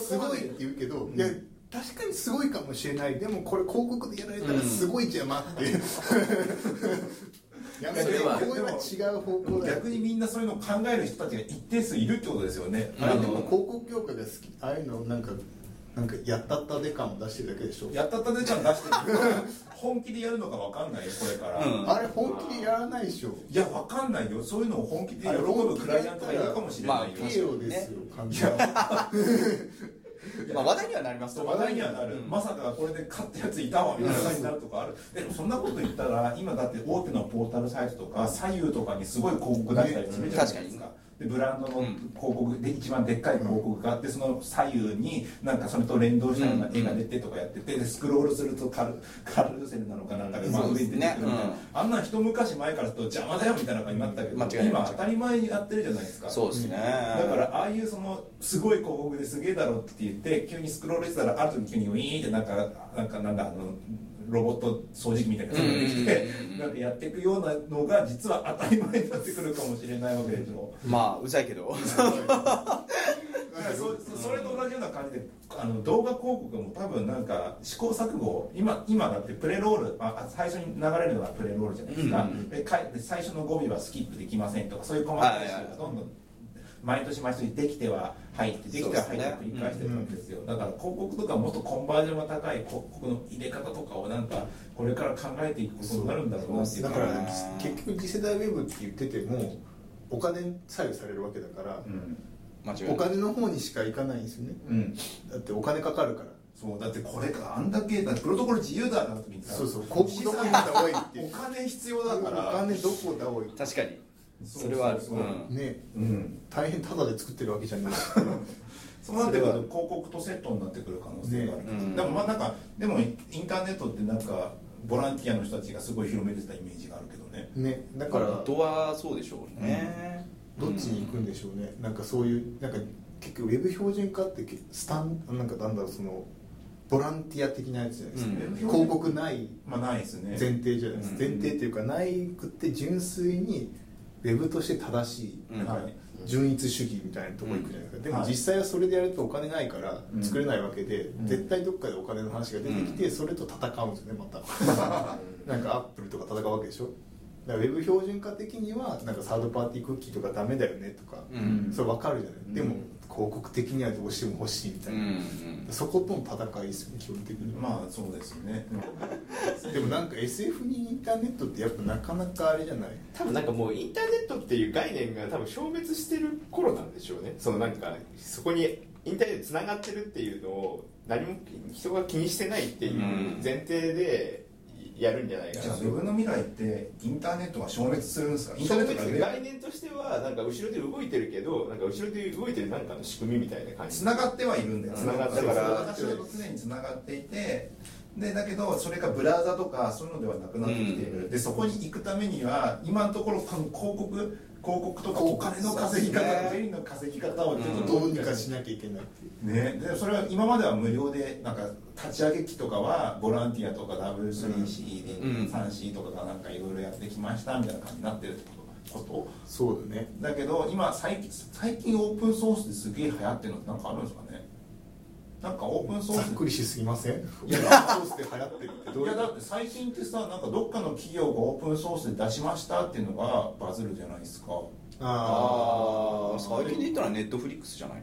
すごいって言うけど、いや確かにすごいかもしれない。でもこれ広告でやられたらすごい邪魔って、*laughs* やめて。それは。違う方向逆にみんなそういうのを考える人たちが一定数いるってことですよね。あれでも広告業界が好き。ああいうのなんかなんかやったったで感を出してるだけでしょ。やったったでちゃん出してる。本気でやるのかわかんないよこれから、うん。あれ本気でやらないでしょ。いやわかんないよ。そういうのを本気で喜ぶクライアントがいるかもしれないよ、まあピエロですよ。完全にまあ話題にはなります話題にはなる、うん。まさかこれで勝ったやついたわみたいな感じになるとかある。でもそんなこと言ったら今だって大手のポータルサイトとか左右とかにすごい広告出したりするじゃないですか、確かにでブランドの広告で一番でっかい広告があってその左右になんかそれと連動したような絵が出てとかやっててでスクロールするとカルカルーセルなのかなんかで真上に出てくるみたいな、あんな一昔前からすると邪魔だよみたいな感じになったけど今当たり前にやってるじゃないですか。そうですね。だからああいうそのすごい広告ですげえだろって言って急にスクロールしてたらある時急にウィーンってなんかなんかなんかあのロボット掃除機みたいなのができてなんかやっていくようなのが実は当たり前になってくるかもしれないわけでしょ。まあうざいけど。そそれと同じような感じであの動画広告も多分なんか試行錯誤今今だってプレロールあ最初に流れるのがプレロールじゃないですか、でかで最初の語尾はスキップできませんとかそういう細かい仕様がどんどん毎年毎年できては入ってできては入って繰り返してるんですよ、だから広告とかもっとコンバージョンが高い広告の入れ方とかをなんかこれから考えていくことになるんだろうなっていう。だから結局次世代ウェブって言っててもお金左右されるわけだから、うん。お金の方にしか行かないんですよね、うん、だってお金かかるから。そうだってこれかあんだけだプロトコル自由だな時にさそうそう。広告どこに行った方がいいってお金必要だから。お金どこだ多い。確かにそれはある。ね、うん、大変ただで作ってるわけじゃない。*laughs* そうなってくると広告とセットになってくる可能性がある、ねうん、でもまあなんかでもインターネットってなんかボランティアの人たちがすごい広めてたイメージがあるけどね。ね。だから本当はそうでしょうね、どっちに行くんでしょうね、なんかそういうなんか結局ウェブ標準化ってスタンなんかなんだろうそのボランティア的なやつじゃないですか、うん、広告ないまあないですね。前提じゃないです。か、前提っていうかないくって純粋にウェブとして正しい、うん、はい、純一主義みたいなところ行くじゃないですか、でも実際はそれでやるとお金ないから作れないわけで、絶対どっかでお金の話が出てきて、それと戦うんですよねまた。なんかアップルとか戦うわけでしょ？だからウェブ標準化的にはなんかサードパーティークッキーとかダメだよねとか、うん、それ分かるじゃない、でも広告的にはどうしても欲しいみたいな、うんうん、そことの戦いですよね基本的に。まあそうですね。でもなんか SF にインターネットってやっぱなかなかあれじゃない？多分なんかもうインターネットっていう概念が多分消滅してる頃なんでしょうね。そのなんかそこにインターネットつながってるっていうのを何も人が気にしてないっていう前提でやるんじゃないかな。じゃあ自分の未来ってインターネットが消滅するんですか？インターネットが概念としてはなんか後ろで動いてるけどなんか後ろで動いてるなんかの仕組みみたいな感じ。つながってはいるんだよつながってだから私は常につながっていてでだけどそれがブラウザとかそういうのではなくなってきている、うん、でそこに行くためには今のところこの広告広告とかお金の稼ぎ方銭、の稼ぎ方をちょっとどうにかしなきゃいけないね。でそれは今までは無料でなんか立ち上げ機とかはボランティアとか W3C、うん、3C とかがなんかいろいろやってきましたみたいな感じになってるってことそうだね。だけど今最近最近オープンソースですげえ流行ってるのって何かあるんですかね？なんかオープンソースざっくりしすぎません？いやオープンソースで流行ってるってどういやだって最近ってさなんかどっかの企業がオープンソースで出しましたっていうのがバズるじゃないですか。ああ最近で言ったら Netflixじゃない？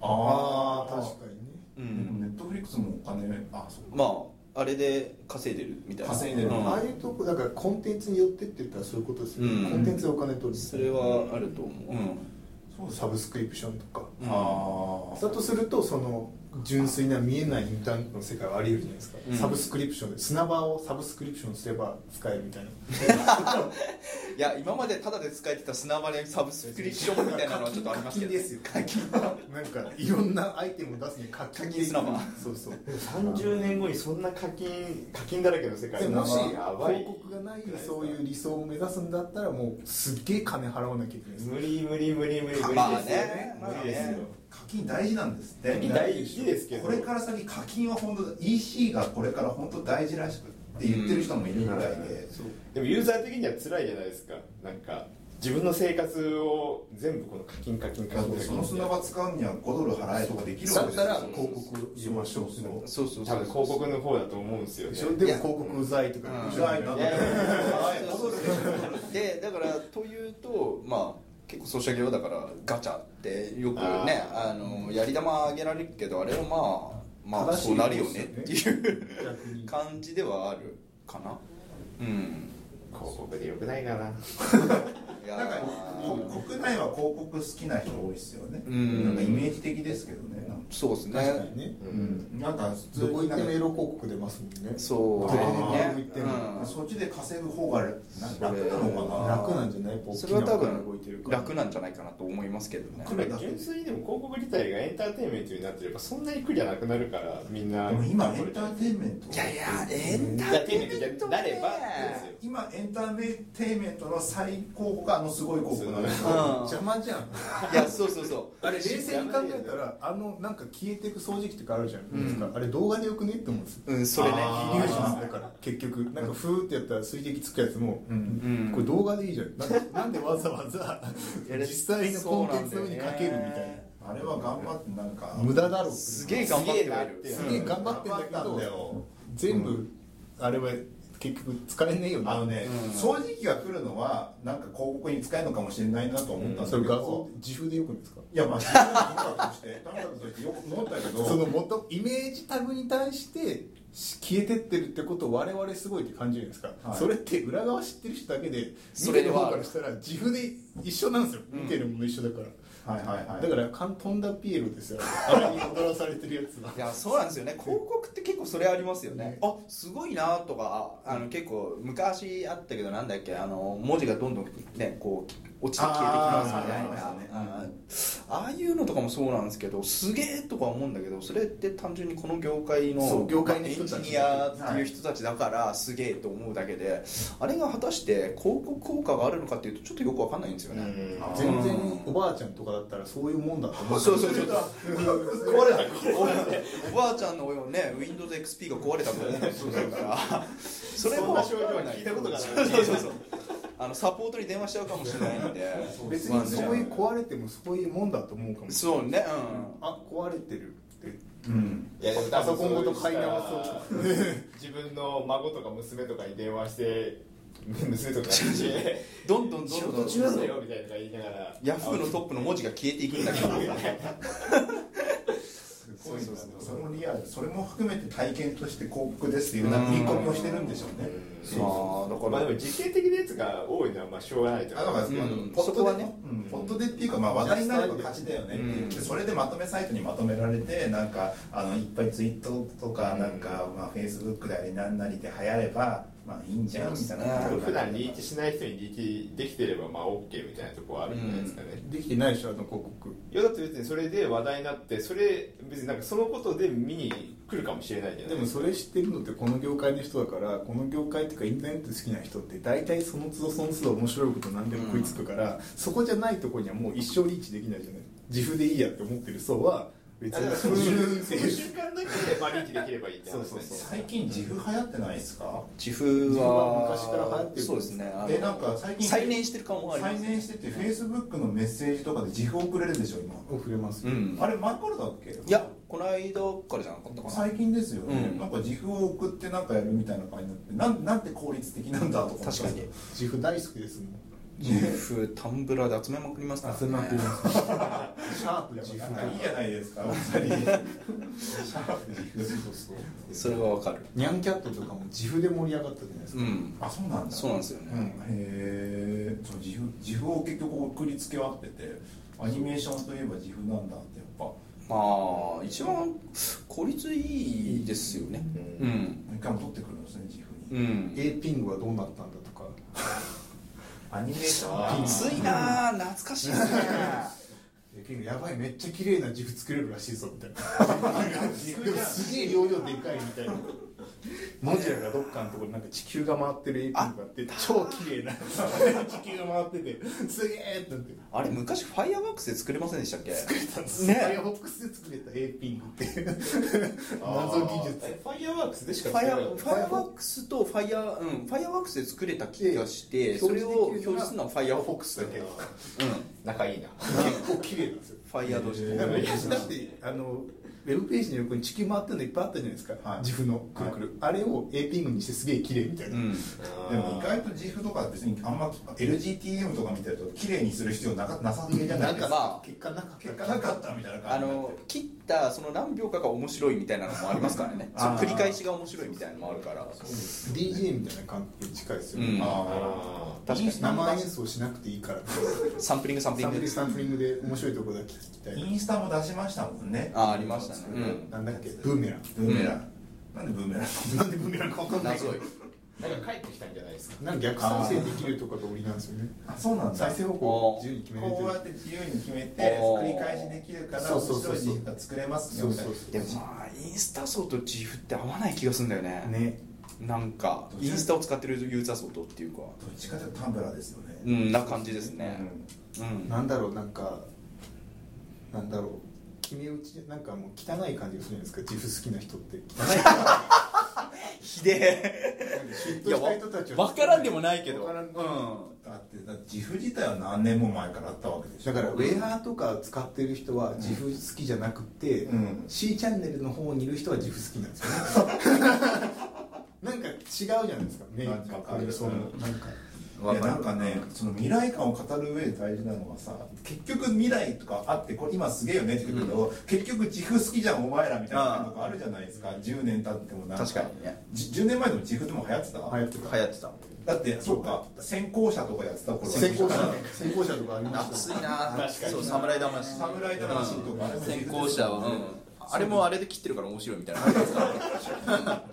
ああ確かに。ねうん。ネットフリックスもお金あそうまああれで稼いでるみたいな。稼いでる、ああいうとこだからコンテンツによってって言ったらそういうことですよね、コンテンツでお金取る。それはあると思う、うん。サブスクリプションとか、ああだとするとその純粋な見えないインターネットの世界はあり得るじゃないですか、うん、サブスクリプションで砂場をサブスクリプションすれば使えるみたいな。いや今までただで使えてた砂場でサブスクリプションみたいなのはちょっとありますけど課金ですよ。課金なんかいろんなアイテムを出すに課金砂場そうそう30年後にそんな課金課金だらけの世界。でもし広告がないそういう理想を目指すんだったらもうすっげえ金払わなきゃいけない無理無理無理無理無理ですよ、まあね、無理ですよ、課金大事なんですって。大事ですけど。これから先課金は本当 EC がこれから本当大事らしくって言ってる人もいるぐらいで、うん、でもユーザー的には辛いじゃないですか。なんか自分の生活を全部この課金課金課金その砂場使うには5ドル払えとかできるわけですよ。だったら広告入れましょう。そうそう多分広告の方だと思うんですよ、ね、でも広告うざいとか。うざいなでだからというとまあ結構ソシャゲはだからガチャってよくねあのやり玉あげられるけどあれはまあまあそうなるよねっていう感じではあるかな。うん。広告でよくないかな *laughs* なんか国内はぱ広告好きな人多いですよね、うん。なんかイメージ的ですけどね。そうです確かねにね。うん、なんか普通どこ行ってもエロ広告出ますもんね。そう。どこね。行ってもうん。そっちで稼ぐ方が楽なのかな。楽なんじゃない？それは多分楽なんじゃないかなと思いますけどね。これ純粋にでも広告自体がエンターテインメントになってればそんなに苦じゃなくなるからみんなでも今エンターテインメント。いやいやエンターテインメントじゃなればですよ。今エンターテインメントの最高があのすごい広告なんですよ。うん。邪魔じゃん。いやそうそうそう。あれ冷静に考えたらあのなんか消えていく掃除機とかあるじゃないですか、あれ動画でよくねって思うんですよ。うんそれね。リュージョンだから結局。なんかフーってやったら水滴つくやつも、ん。これ動画でいいじゃん。なんで *laughs* なんでわざわざ実際のコンテンツの上にかけるみたいな。あれは頑張ってなんか無駄だろすげえ頑張ってすげえ頑張ってんだけど全部あれは結局使えねえよな。あのね、うん。掃除機が来るのはなんか広告に使えるのかもしれないなと思ったんだけど、それ画像？自負でよくですか？いやまあ自分の音楽として音楽としてよく思ったけどその元イメージタグに対して消えてってるってことを我々すごいって感じるじゃないですか、はい。それって裏側知ってる人だけでそれは見てる方からしたら自負で一緒なんですよ、見てるもの一緒だからはいはいはい。だからカントンダピエロですよ。*laughs* あれに踊らされてるやつは。いやそうなんですよね。広告って結構それありますよね。あすごいなとかあの結構昔あったけどなんだっけあの文字がどんどんねこう落ちて消えてきますみたいな。あーあああいうのとかもそうなんですけどすげえとか思うんだけどそれって単純にこの業界の業界のエン人たち。ジニアっていう人たちだからすげえと思うだけであれが果たして広告効果があるのかっていうとちょっとよくわかんないんですよね、全然おばあちゃんとかだったらそういうもんだと思うそうそうそう。壊れたおばあちゃんのね WindowsXP が壊れたと思うんですよ。だからそれも聞いたことがない。そうそうそうあのサポートに電話しちゃうかもしれないんで。*laughs* 別にそういう壊れてもそういうもんだと思うかも。しれないそうねあ壊れてるって。うん。いやでもパソコンごと買い直そう *laughs* 自分の孫とか娘とかに電話して娘とか *laughs* どんどんど仕んどん。事中だよみたいな言いながらヤフーのトップの文字が消えていくんだけど。すごいんだそれもリアル。それも含めて体験として広告ですっていうなんか売り込みをしてるんでしょうね。まあだから。まあでも実験的なやつが多いのはまあしょうがないとあだから、うん。ポットでね。うん。ポットでっていうか、まあ、話題になれば勝ちだよね。う、うん。でそれでまとめサイトにまとめられてなんかあのいっぱいツイートとかなんか、まあ、フェイスブックでありなんなりで流行ればまあいいんじゃんみたいな。*laughs* 普段リーチしない人にリーチできてればまあ OK みたいなところはあるんじゃないですかね、できてないでしょあの広告。いやだって別にそれで話題になってそれ別になんかそのことで見に来るかもしれないじゃないでもそれ知ってるのってこの業界の人だからこの業界っていうかインターネット好きな人って大体その都度その都度面白いこと何でも食いつくから、そこじゃないところにはもう一生リーチできないじゃない。自負でいいやって思ってる層は別に。そういう。その瞬間だけでまあリーチできればいいって話です最近自負流行ってないですか？自負は昔から流行ってる。そうですね。えなんか最近再燃してる感もあります再燃しててフェイスブックのメッセージとかで自負送れるでしょ今。触れます。よ、うん。あれ前からだっけ？いやこの間からじゃなかったかな。最近ですよね、うん。なんか自負を送ってなんかやるみたいな感じになってなんなんて効率的なんだとか思った確かに。自負大好きですもん。自 *laughs* 負タンブラーで集めまくりますから汗まくりますシャープ自負いいじゃないですかお二人シャープ自負そうそうそれはわかる。ニャンキャットとかも自負で盛り上がったじゃないですか、うん。あそうなんだ。そうなんですよね、うん、へえそう自負自負を結局送りつけ合っててアニメーションといえば自負なんだってやっぱ。まあ一番効率いいですよね。ううん。ん一回も取ってくるんですね GIFうに、ん。A ピングはどうなったんだとかアニメーションあー熱いなあ懐かしい。ですねやばいめっちゃ綺麗な GIF作れるらしいぞみたいな。すげえ容量でかいみたいな文字がどっかのところになんか地球が回ってる A ピングがあって超綺麗な *laughs* 地球が回っててすげえってなってあれ昔 Fireworksで作れませんでしたっけ？作れたんです。ね。 Fireworksで作れた APNGって *laughs* 謎技術。え Fireworksでしかファイア作れない Fireworksとファイアうん Fireworksで作れた気がしてでそれを表示するのはファイアフォックスだけ。どうん。仲いいな。*laughs* 結構綺麗なんですよ。ファイアとしてだから昔だってあのウェブページの横に地球回ってるのいっぱいあったじゃないですか、はい。自負のくるくる、あれを A ピングにしてすげえ綺麗みたいな、うんでも意外と GIF とか別にあんま LGTM とか見てると綺麗にする必要なかなさげじゃないですか。まあ結果なかった結果なかったみたいな。あ感じになっての切ったその何秒かが面白いみたいなのもありますからねその繰り返しが面白いみたいなのもあるから。DJ みたいな感覚に近いですよね、うん。あー。確かに。生演奏しなくていいから。サンプリングサンプリング。サンプリングで面白いところだけ聞きたいインスタも出しましたもんね。あありましたねうん。なんだっけ？ Boomerang。Boomerang、なんで Boomerang？なんで Boomerangか分かんない。謎いなんか帰ってきたんじゃないですか？なんか逆再生できるとかが売りなんですよねあそうなんだ。再生方向を自由に決めれてるこうやって自由に決めて繰り返しできるから面そうそうそう。が作れますよみたいなそう。でもまあインスタ層と GIF って合わない気がするんだよね。ね。なんかインスタを使ってるユーザー層とっていうか。どっちかというとタンブラーですよね。うんな感じですね。うん。なんだろうなんかなんだろう決め打ちでなんかもう汚い感じがするじゃないですか自負好きな人って。汚いひでえ。いやとした人たちわからんでもないけど。うん。だってだって自負自体は何年も前からあったわけでしょ。だからウェアとか使ってる人は自負好きじゃなくて、うん。C チャンネルの方にいる人は自負好きなんですよね。*laughs* なんか違うじゃないですかメインかのなんかいやなんかねその未来感を語る上で大事なのはさ結局未来とかあってこれ今すげえよねって言うけど、結局自負好きじゃんお前らみたいなとかあるじゃないですか。10年経ってもなんか。確かにね。じ10年前でも自負でも流行ってた、流行ってた。流行ってた。だってそうか先行者とかやってた頃は先行者。先行者とかありま熱した。いな。そう侍魂。侍魂とかあれも先行者は。うん。あれもあれで切ってるから面白いみたいな *laughs*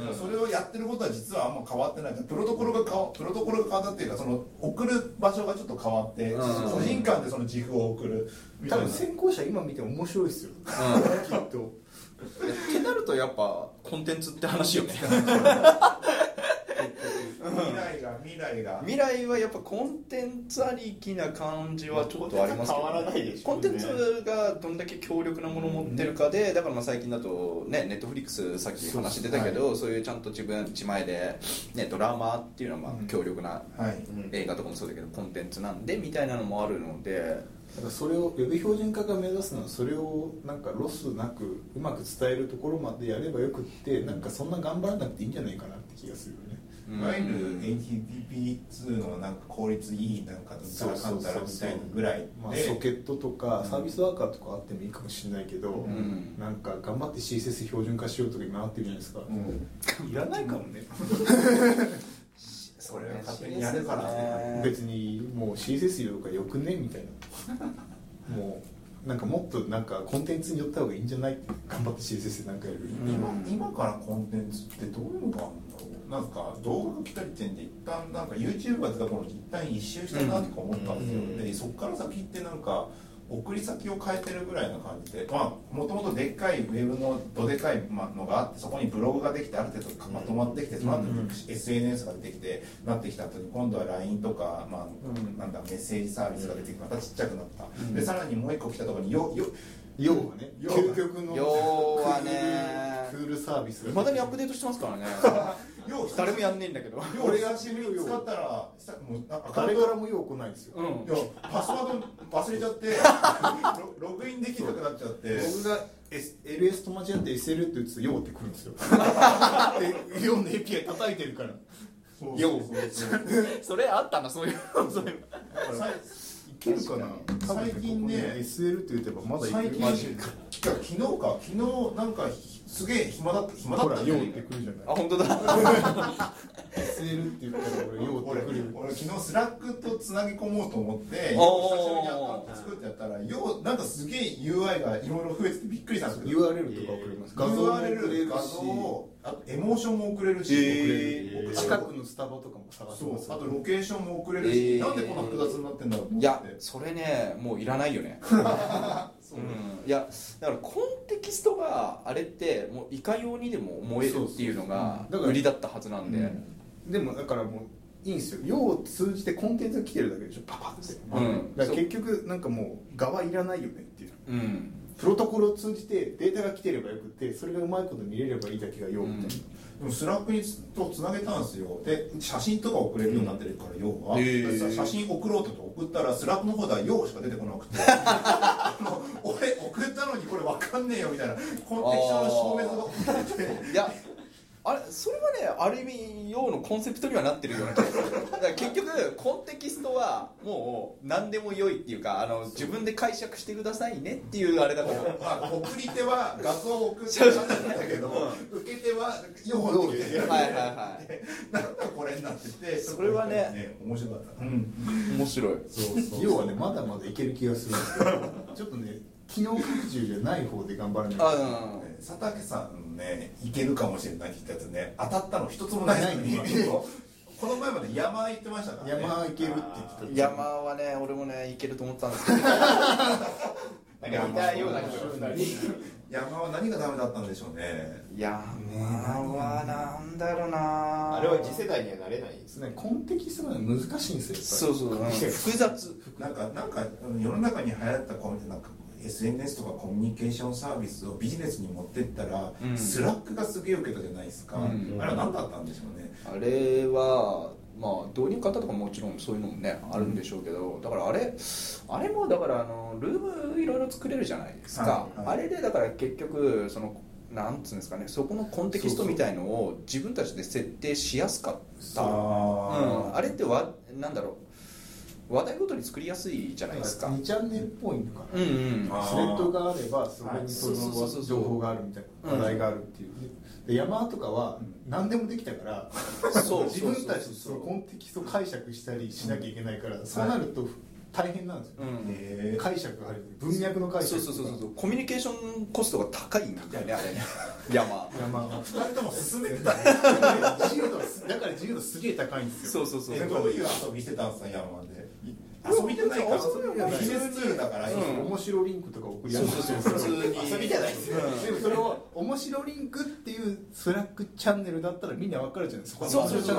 感じですからねですよね、それをやってることは実はあんま変わってない。プロトコルが変わプロトコルが変わったっていうかその送る場所がちょっと変わって、うん。個人間でその自負を送るみたいな。多分先行者今見ても面白いですよ、きっと。ってなるとやっぱコンテンツって話よね *laughs* 未来が未来が。未来はやっぱコンテンツありきな感じはちょっとありますけど、変わらないでしょうね。コンテンツがどんだけ強力なものを持ってるかでだからまあ最近だとねネットフリックスさっき話出たけどそういうちゃんと自分自前で、ね、ドラマっていうのはまあ強力なはい映画とかもそうだけどコンテンツなんでみたいなのもあるので。だからそれをウェブ標準化が目指すのはそれをなんかロスなくうまく伝えるところまでやればよくってなんかそんな頑張らなくていいんじゃないかなって気がするよねいわゆる HTTP2 のなんか効率いいなんかなんたらかんたらみたいなぐらいで、まあ、ソケットとかサービスワーカーとかあってもいいかもしれないけど、ん。なんか頑張って CSS 標準化しようとか今なってるじゃないですか、うん。いらないかもね。それは勝手にやるからね。別にもう CSS 入れるかよくねみたいな。もうなんかもっとなんかコンテンツに寄った方がいいんじゃないって。頑張って CSS なんかやる、今今からコンテンツってどういうのがあるんだろうなんか動画が来たり点で一旦なんか YouTube が出た頃に一旦一周したなとか思ったんですよ、うんでそこから先ってなんか送り先を変えてるぐらいな感じでまあもともとでっかいウェブのどでかいのがあってそこにブログができてある程度まとまってきてその後に SNS が出てきてなってきた後に今度は LINE とか、まあなんだメッセージサービスが出てきてまたちっちゃくなった、でさらにもう一個来たところによよ要はね究極の要はね。クールサービスいまだにアップデートしてますからね。よ誰もやんねえんだけど。俺が久しぶりに使ったら誰トからもよう来ないですよ、うん。いやパスワード忘れちゃってロ *laughs* ログインできなくなっちゃって。僕が、S、LS と間違って SL って打つと「よう」ってくるんですよ。*laughs* で「よう」の API 叩いてるから。よう *laughs* それあったなそういう。そけるかな？最近ね SL って打てばまだいける。最近。いやマジで昨日か。昨日なんかすげえ暇だった暇だほら「ったんだよ Yo」ってくるじゃない。あ本当だ。SL って言ったら俺「Yo」って俺くる。俺昨日 Slackとつなぎ込もうと思って久しぶりにアカウント作ってやったら Yoなんかすげえ UI がいろいろ増えててびっくりしたんですけど URL とか送れます画像も送れ URL る画像しをあとエモーションも送れるし、へー送れる近くのスタバとかも探せますあとロケーションも送れるし、えー。なんでこんな複雑になってんだろうと思って。いやそれねもういらないよねうん。いやだからコンテキストがあれってもういかようにでも思えるっていうのが売りだったはずなんで。でもだからもういいんですよ。 Yoを通じてコンテンツが来てるだけでしょ。パパって、うん。だから結局なんかもう側いらないよねっていう。うん。プロトコルを通じてデータが来てればよくてそれがうまいこと見れればいいだけが Yoみたいな、 Slackにとつなげたんですよ。で写真とか送れるようになってるから Yoは、へー。で写真送ろうと送ったら Slackの方では Yoしか出てこなくて。*laughs* 俺送ったのにこれわかんねえよみたいなコンテキストの消滅が起きてて。いやあれそれはねある意味用のコンセプトにはなってるような気がする。だから結局コンテキストはもう何でも良いっていうかあの自分で解釈してくださいねっていうあれだと思う。*laughs* まあ、送り手は画像を送ってなんだけど、受け手は用法っていう。はいはいはい。なんだこれになっててそれはね面白かった、うん、面白い。そうそう要はねまだまだいける気がする。んですけどちょっとね機能拡充じゃない方で頑張らないと。あ佐竹さんねいけるかもしれないって言ったやつね当たったの一つもないのに。この前まで Yammer行ってましたからね。 Yammer行けるって言ってた。 Yammerはね俺もねいけると思ったんですけど。*laughs* なんか似たような人が2人 Yammerは何がダメだったんでしょうね。 Yammerはなんだろうな。あれは次世代にはなれないんですね。コンテキストがね難しいんですよそうそう、うん複雑。なんかなんかうん世の中に流行ったコミなんか SNS とかコミュニケーションサービスをビジネスに持ってったら、うん。 Slackがすげえ受けたじゃないですか、うん。あれは何だったんでしょうね。あれはまあ導入方とかもちろんそういうのもねあるんでしょうけどだからあれあれもだからあのルームいろいろ作れるじゃないですか、はいはい。あれでだから結局そのなんつうんですかねそこのコンテキストみたいのを自分たちで設定しやすかった。うん、あれってわなんだろう話題ごとに作りやすいじゃないですか。2チャンネルっぽいのかな、うんうん。あスレッドがあればそこはいにその情報があるみたいな話題があるっていう、で山とかは何でもできたから、そう。自分たちそうそのコンテキスト解釈したりしなきゃいけないから、そうなると大変なんですよ、うん。解釈がある。文脈の解そう釈そうそうそう。コミュニケーションコストが高いんだよねあれね。*laughs* 山。山。は二人とも進めてた。ね *laughs* 自由度だから自由度すげえ高いんですよ。そうそうそうえどういう遊びしてたんですか山で遊びじゃないか遊びじゃない。ビジネスツールだから面白リンクとか送り合そうそうそう普通に遊びじゃないですよ。でもそれを面白リンクっていうスラックチャンネルだったらみんな分かるじゃないですか。そうそうそう。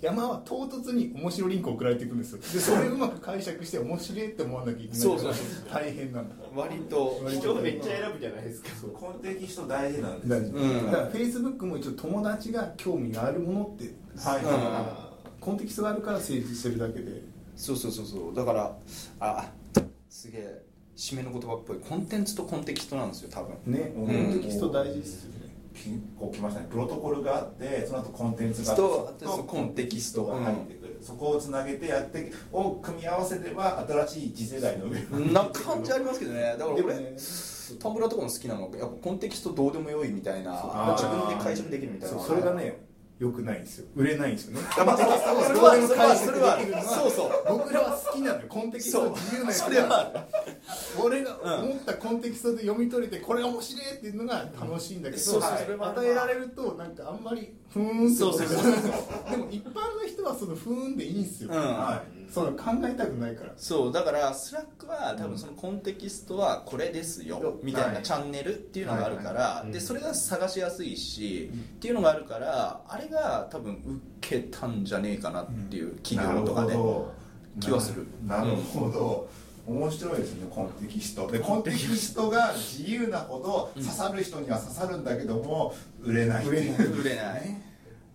山は唐突に面白リンク送られていくんですよ。でそれをうまく解釈して面白いって思わなきゃいけないから。そうそうそう大変なんだ。割と。人めっちゃ選ぶじゃないですか。コンテキスト大事なんです。だからフェイスブックも一応友達が興味があるものってはい。コンテキストがあるから成立してるだけでそうそうそうそう。だからあすげえ締めの言葉っぽい。コンテンツとコンテキストなんですよ多分。ねコうん。ンテキスト大事ですよね。こう来ましたね。プロトコルがあってその後コンテンツがあとってあとコンテキストが入ってくる、そこをつなげてやってを組み合わせれば新しい次世代の上な感じありますけどね。だから俺、タンブラーとかも好きなの。やっぱコンテキストどうでもよいみたいな。自分で解釈できるみたいなそれがね良くないんですよ。売れないんですよね。*laughs* あまあそれはそれはそれはそうそう。僕らは好きなのよ。コンテキストが自由なやつそれは俺が思ったコンテキストで読み取れてこれ面白いっていうのが楽しいんだけど、そうそう。はい。それは与えられるとなんかあんまりふーんってそうそうそうでも一般の人はそのふーんでいいんですよ、うん。はいその考えたくないから。そうだから Slackは多分そのコンテキストはこれですよみたいはない。チャンネルっていうのがあるからはいでそれが探しやすいしっていうのがあるからあれが多分受けたんじゃねえかなっていう企業とかでなるほど。気はする。なるほど、面白いですねコンテキスト。でコンテキストが自由なほど刺さる人には刺さるんだけども売れない売れない。売れない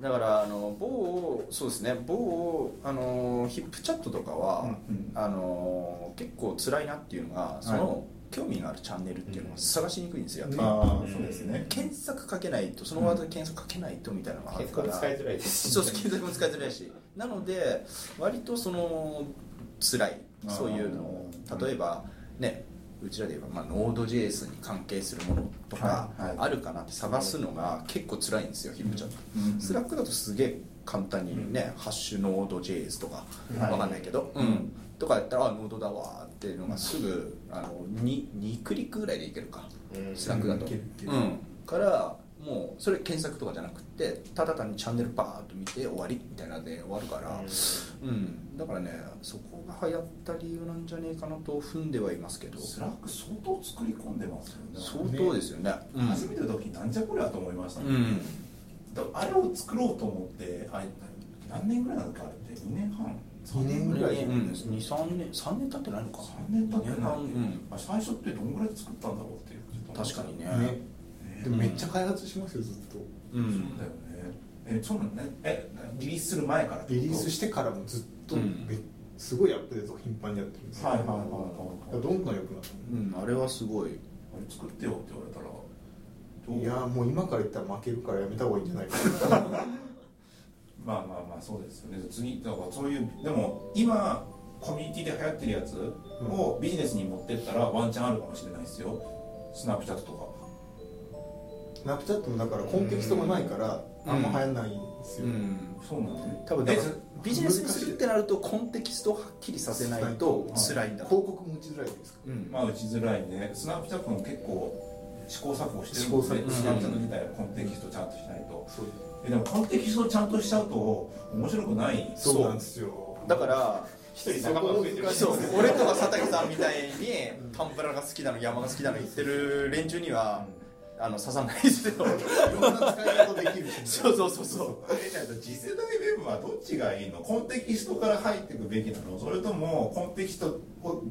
だからあの某そうですね。某あのヒップチャットとかは、うんうん。あの結構辛いなっていうのがその、興味があるチャンネルっていうのが探しにくいんですよ、ああそうですね。検索かけないとそのワードで検索かけないとみたいなのがあるから、使いづらいです。そう検索も使いづらいし。なので割とその辛い。そういうのを。例えばねうちらで言えば、まあ、ノード JS に関係するものとかあるかなって探すのが結構辛いんですよ HipChat、うん。 Slackだとすげえ簡単にね、ハッシュノード JS とかはい。わかんないけど、うん。とかやったらあ Nodeだわっていうのがすぐあの 2, 2クリックぐらいでいけるか、うん。 Slackだと、うん、からもうそれ検索とかじゃなくてただ単にチャンネルバーッと見て終わりみたいなので終わるから、うん。だからねそこが流行った理由なんじゃねえかなと踏んではいますけど。 Slack相当作り込んでますよね。相当ですよね。うん初めての時なんじゃこりゃと思いましたね、うん。だあれを作ろうと思ってあれ何年ぐらいなのかあれって？2年半？2年ぐらいうん、23年？3年経ってないのか3年経ってない、うん。あ最初ってどんぐらいで作ったんだろうっていう。確かにね。ねでもめっちゃ開発しますよずっと。うんそうだよね。えそうなのね。えリリースする前からリリースしてからもずっとうん。めすごいアップデートを頻繁にやってるんですよ。はいはいはいはいどんどん良くなってうん、あれはすごい。れ作ってよって言われたらいやもう今から言ったら負けるからやめた方がいいんじゃないかな。*laughs* まあまあまあそうですよね。次だからそういうでも今コミュニティで流行ってるやつをビジネスに持ってったらワンチャンあるかもしれないですよ。スナップチャットとかスナップチャットもだからコンテキストがないからあんま流行んないんですよ、うん。そうなんですね。多分だからえビジネスにするってなるとコンテキストをはっきりさせないと辛いんだ。広告も打ちづらいですか。うん。まあ打ちづらいね。スナップチャットも結構試行錯誤してる試行錯誤んでスナップチャット自体はコンテキストちゃんとしないと。そうえでもコンテキストちゃんとしちゃうと面白くない。そうなんですよ。だから一人仲間が増えてる。そう俺とか佐竹さんみたいにタンプラが好きなの山が好きなの言ってる連中にはあの刺さないですよいろんな使い方できるし、そうそうそうそう。えじゃあ次世代ウェブはどっちがいいの？コンテキストから入っていくべきなの？それともコンテキストを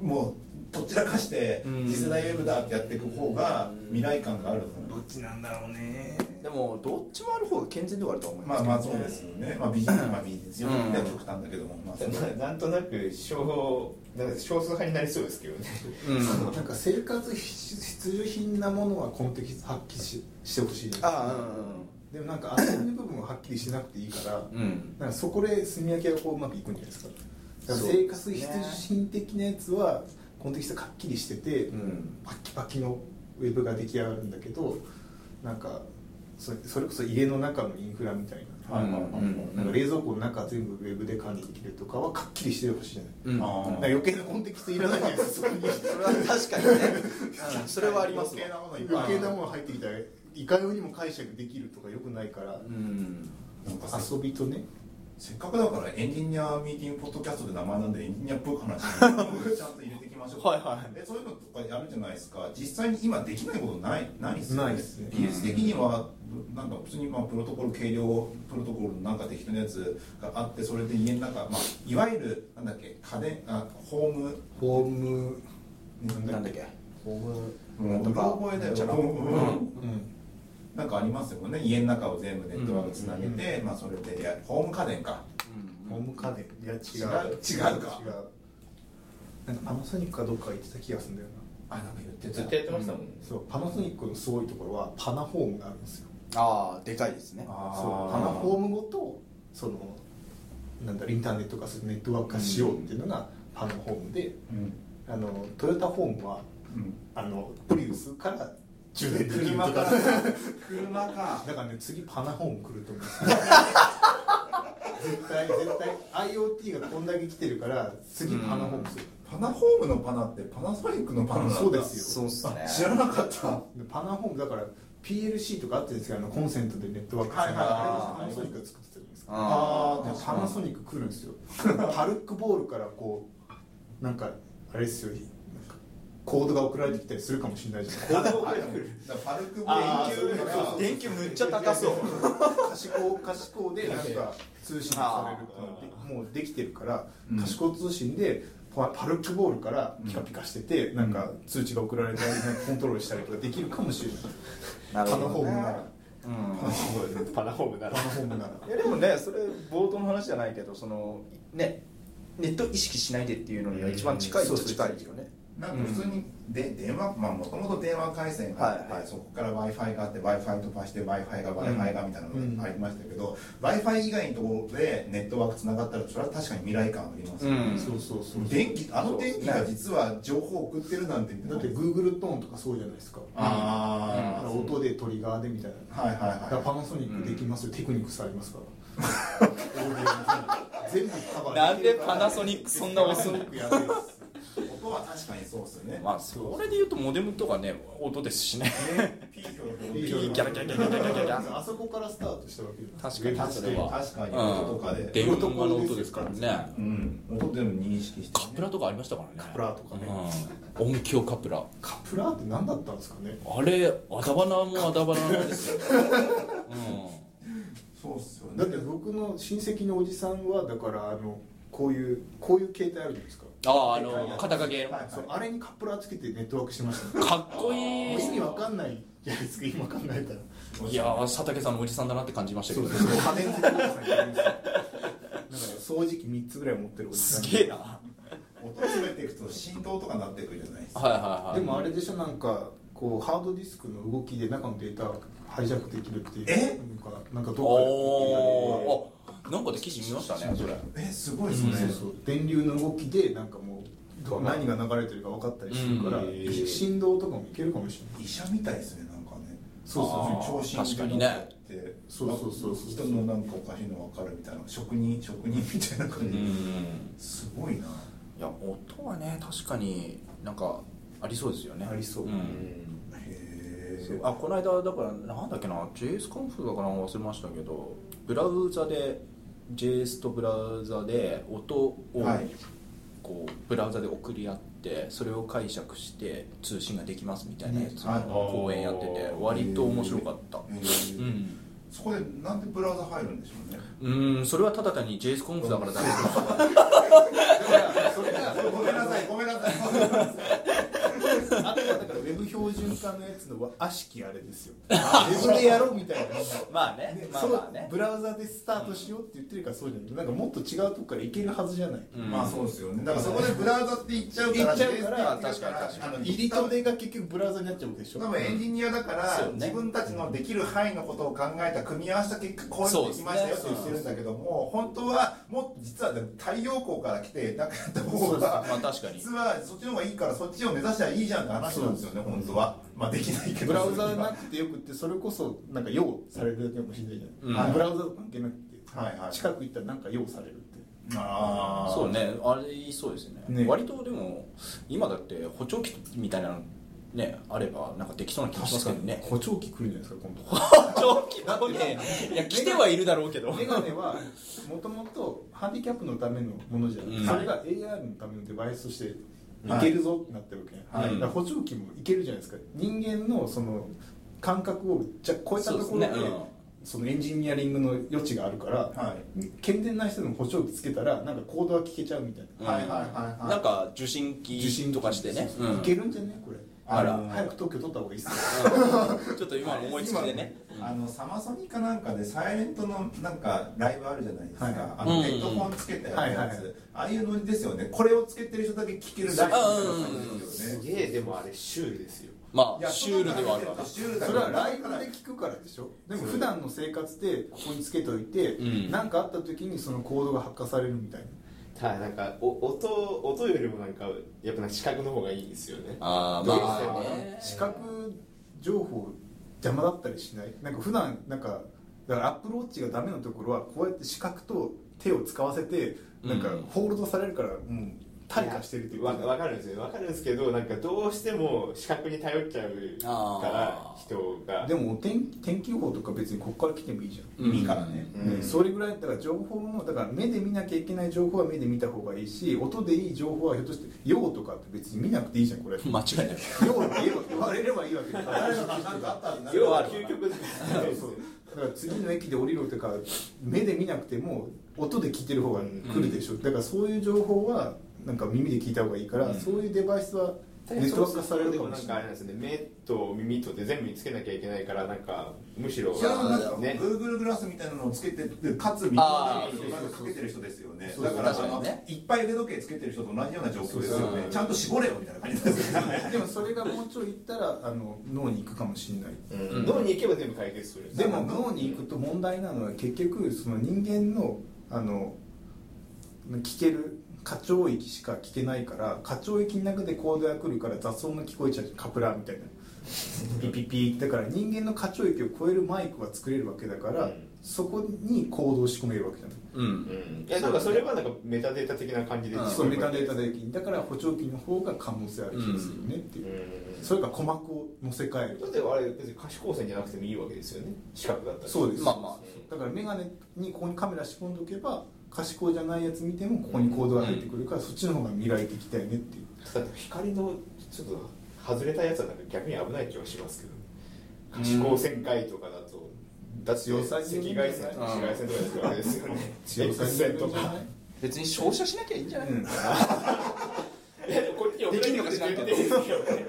もうどちらかしてうん。次世代ウェブだってやっていく方が未来感があるのどっちなんだろうね。でもどっちもある方が健全ではあると思います。まあまあそうですよね、まあ、ビジネスまあビジネスよ。極端だけども、まあ、そうななんとなく少なんか少数派になりそうですけどね。うん。なんか生活必需品なものはコンテキストはっきりししてほしい。んですあでもなんか遊びの部分ははっきりしなくていいからあうん。うんなんかそこで炭焼きがこううまくいくんじゃないですか。だからそう生活必需品的なやつはコンテキストがはっきりしてて、うん。パッキパキのウェブが出来上がるんだけどなんかそそれこそ家の中のインフラみたいな,、なんか冷蔵庫の中全部ウェブで管理できるとかははっきりしてほしいじゃないうん。余計なコンテキストいらないじゃないですかそれは確かにね、うん、それはありますわ。余計なもの余計なもの入ってきたらいかようにも解釈できるとかよくないから、うん。なんかせ遊びとね。せっかくだからエンジニアミーティングポッドキャストで名前なんでエンジニアっぽい話。ちゃんと入れていきましょう。はいはい。えそういうのとかやるじゃないですか。実際に今できないことないないっすよないっすね。技術的にはなんか普通にまあプロトコル計量プロトコルのなんか適当なやつがあってそれで家の中、まあ、いわゆるなんだっけ家電あホーム。ホーム。なんだっけ？ホーム。うんなんとか覚えだよ。うんうん。なんかありますよね。家の中を全部ネットワークつなげて、まあ、それでやホーム家電か。ホーム家電。いや違う。違う。違うか。違うなんかパナソニックかどっか言ってた気がするんだよな。あなんか言ってずっとやってましたもんね。そうパナソニックのすごいところはパナホームがあるんですよ。ああでかいですね。あそうパナホームごとそのなんだインターネット化するネットワーク化しようっていうのがパナホームでうん。あのトヨタホームはうん。あのプリウスから充電できると車か。か *laughs* 車か。だからね次パナホーム来ると思う。んですよ絶対絶対 IoT がこんだけ来てるから次パナホームする、パナホームのパナってパナソニックのパナそうですよ。そうっすね。知らなかった。でパナホームだから PLC とかあってるんですけどあのコンセントでネットワークつながる。はいはいはい。パナソニックが作ってたじゃないですかあでパナソニック来るんですよ。パルックボールからこうなんかあれですよ。コードが送られてきたりするかもしれないじゃないですか。パルパルク電球が電球むっちゃ高そう。可視光可視光でなんか通信されるもうできてるからうん可視光通信でパパルックボールからピカピカしてて、なんか通知が送られてコントロールしたりとかできるかもしれない。なるパナほどね。ホームなら。うん。パナホームなら。パナホームなら。いやでもねそれ冒頭の話じゃないけどそのねネット意識しないでっていうのには一番近いっちゃ近いですよねなんか普通にで電話まあもともと電話回線があって、はいはい。そこから w i f i があって w i f i 飛ばして w i f i が w i f i がみたいなうんのがありましたけど、w i f i 以外のところでネットワークつながったらそれは確かに未来感ありますよね、うん。そうそうそう電気あの電気が実は情報を送ってるなんてだって Google トーンとかそうじゃないですか。ああ、音でトリガーでみたいな。はいはいだからはパナソニックできますよ、テクニックスありますから。*laughs* 全部カバーなんでパナソニックそんな押すの？やべえです。い音は確かにそうっすよね、まあそれで言うとモデムとかね音ですしね。ピーヒョロピヒョロギャラギャラギャラギャラギャラ。あそこからスタートしたわけ確かに確かに。それは。確かに。音とかで、電話の音ですからね。うん音全部認識して、カプラとかありましたからね。カプラーとかね。うん。音響カプラカプラーって何だったんですかね。あれあだ花もあだ花なんですよ、*laughs* そうっすよね。だって僕の親戚のおじさんはだからあのこういうこういう携帯あるじゃないですか。うん、あああの肩掛け。のはいそうあれにカプラーつけてネットワークしてました。ねかっこいい。意味わかんないじゃないですか今考えたら。いやー佐竹さんのおじさんだなって感じましたけど。そうです。よ。なんかね掃除機3つぐらい持ってるおじさん。すげえな。音詰めていくと振動とかなってくるじゃないですか。はいはいはい。でもあれでしょなんかこうハードディスクの動きで中のデータハイジャックできるっていう。え？のかなんかどっかでなんかで記事見ましたねそれ。えすごいですね、そうそう。電流の動きでなんかもうど何が流れてるか分かったりするから、うん。振動とかもいけるかもしれない医者みたいですねなんかね。そうそうあー聴診確かにね。ってそうそうそうそう。人のなんかおかしいの分かるみたいな職人職人みたいな感じ、うんすごいな。いや音はね確かになんかありそうですよね。ありそう。うん。へえそう。あこの間だからなんだっけな JS コンフだから忘れましたけどブラウザで JS とブラウザで音をはい。こうブラウザで送り合ってそれを解釈して通信ができますみたいなやつはい。の講演やってて割と面白かった。うん。そこでなんでブラウザ入るんでしょうね？うんそれはただ単に JS コンフだからだけ。*laughs* どそれがごめんなさいごめんなさい *laughs* ェブ標準化のやつの悪しきあれですよ。*laughs* ウェブでやろうみたいなまあねねまあまあね。そうブラウザでスタートしようって言ってるからそうじゃない。なんかもっと違うとこからいけるはずじゃない、うん。まあそうですよね。だからそこでブラウザって言っちゃうから言っちゃうから。確かに確かに。あの入りと出が結局ブラウザになっちゃうわけでしょ。多分エンジニアだから、ね自分たちのできる範囲のことを考えた組み合わせた結果こういうのできましたよってそうですね言ってるんだけども本当はもっと実は太陽光から来てなんかやった方がまあ確かに。実はそっちの方がいいからそっちを目指したらいいじゃんって話なんですよね本当は。まあできないけど。ブラウザなくてよくってそれこそなんか用されるだけかもしれないじゃない、うん。ブラウザと関係なくて、はいはい。近く行ったらなんか用されるって。ああそうね。あれそうですね。ね。割とでも今だって補聴器みたいなのねあればなんかできそうな気がしますけどね。補聴器来るんじゃないですか今度。*laughs* 補聴器だってね。いや来てはいるだろうけど。メガネはもともとハンディキャップのためのものじゃなくて、うん。それが AR のためのデバイスとしてい。けるぞってなってるわけね、はい。だから補聴器もいけるじゃないですか。人間のその感覚をじゃ超えたところでそのエンジニアリングの余地があるから、は健全な人でも補聴器つけたらなんかコードは聞けちゃうみたいな、はいはいはいはい。なんか受信機とかしてね。いけるんじゃね？これあら。早く特許取った方がいいっすよちょっと今思いつきでね。あのサマソニかなんかでサイレントのなんかライブあるじゃないですか、はい。あうん。のヘッドホンつけたやつ、はいはいはい。ああいうのですよね。これをつけてる人だけ聞けるライブみたいな感じですすよね。げえでもあれシュールですよ。まあシュールではあるわ。なシュールだそれはライブで聞くからでしょ。でも普段の生活でここにつけといてうん。何、かあった時にそのコードが発火されるみたいなただなんかお音音よりもなんかやっぱなんか視覚の方がいいですよね。あーどうまあね視覚情報邪魔だったりしない？なんか普段なんかだからアップローチがダメなところはこうやって視覚と手を使わせてなんかうん。ホールドされるからもう退化してるっていうわわかるんですよ。わかるんですけどなんかどうしても視覚に頼っちゃうから人が。でも天天気予報とか別にここから来てもいいじゃん。うん。耳からね、うん。ねそれぐらいだから情報のだから目で見なきゃいけない情報は目で見た方がいいし音でいい情報はひょっとして用とかって別に見なくていいじゃんこれ。間違いない。用って言われればいいわけだから。誰の何かあったんだ要は究極だそうそう。だから次の駅で降りろとか目で見なくても音で聞いてる方が来るでしょ、だからそういう情報はなんか耳で聞いた方がいいから、うん。そういうデバイスはネットワーク化されるかもしれな。いでもなんかあれなんですよね。目と耳とで全部につけなきゃいけないからなんかむしろいやなんかね。Google グラスみたいなのをつけててかつ耳かけてる人ですよね。そうだからあのいっぱい腕時計つけてる人と同じような状況ですよそうそうねちゃんと絞れよみたいな感じですよね。でもそれがもうちょいいったらあの脳に行くかもしれない。うん。脳に行けば全部解決する。でも脳に行くと問題なのは結局その人間のあの聞ける過聴域しか聞けないから過聴域の中でコードが来るから雑音が聞こえちゃう。カプラーみたいな。*laughs* ピピピだから人間の過聴域を超えるマイクは作れるわけだから、うんそこにコードを仕込めるわけじゃないうん。うん。いやなんかそれはなんかメタデータ的な感じでうん。そうメタデータ的。にだから補聴器の方が可能性ある気がするねっていう、うん。それから鼓膜を乗せ替える。だってあれ別に可視光線じゃなくてもいいわけですよね。視覚だったら。そうです。まあまだから眼鏡にここにカメラ仕込んでおけば可視光じゃないやつ見てもここにコードが入ってくるから、そっちの方が未来的だよねっていう。光のちょっと外れたやつはなんか逆に危ない気はしますけど可視光線界とかだとだって赤に外線とか紫外線とかですよね。強さ線とか別に照射しなきゃいいんじゃない、うん *laughs* *laughs* できんのか知らんけど。送られて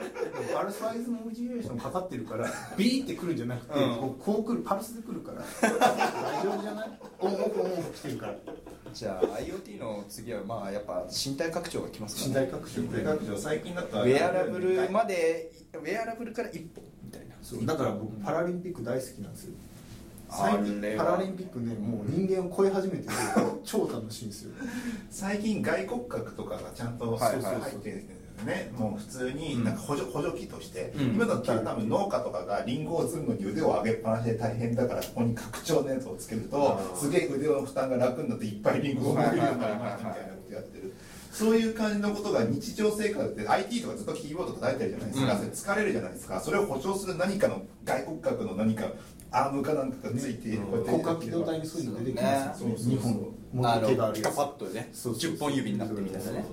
パルスワイズモジュレーションかかってるからビーってくるんじゃなくて、うん。こうこう来るパルスで来るから。大丈夫じゃない？オンオフオンオフしてるから。じゃあ IoT の次はまあやっぱ身体拡張がきます身かね。体拡張大学長最近だったら。ウェアラブルまでウェアラブルから一歩みたいな。そうだから僕パラリンピック大好きなんですよ。あ最近パラリンピックねもう人間を超え始めてる超楽しいんですよ。*laughs* 最近外骨格とかがちゃんと入ってるんですよね。もう普通になんか補助補助機として、うん。今だったら多分農家とかがリンゴを積むのに腕を上げっぱなしで大変だからここに拡張のやつをつけるとすげえ腕の負担が楽になっていっぱいリンゴを盛るようになりましたみたいなことやってる。そういう感じのことが日常生活で IT とかずっとキーボード叩いてるじゃないですか、うん。疲れるじゃないですか。それを補助する何かの外骨格の何かアームかなんかがついて、ねこうやって広角機動隊にそういうの出てきますよね。そうそうそう2本もっと手があるやつピカパッとでねそうそうそう10本指になってるみたいなね。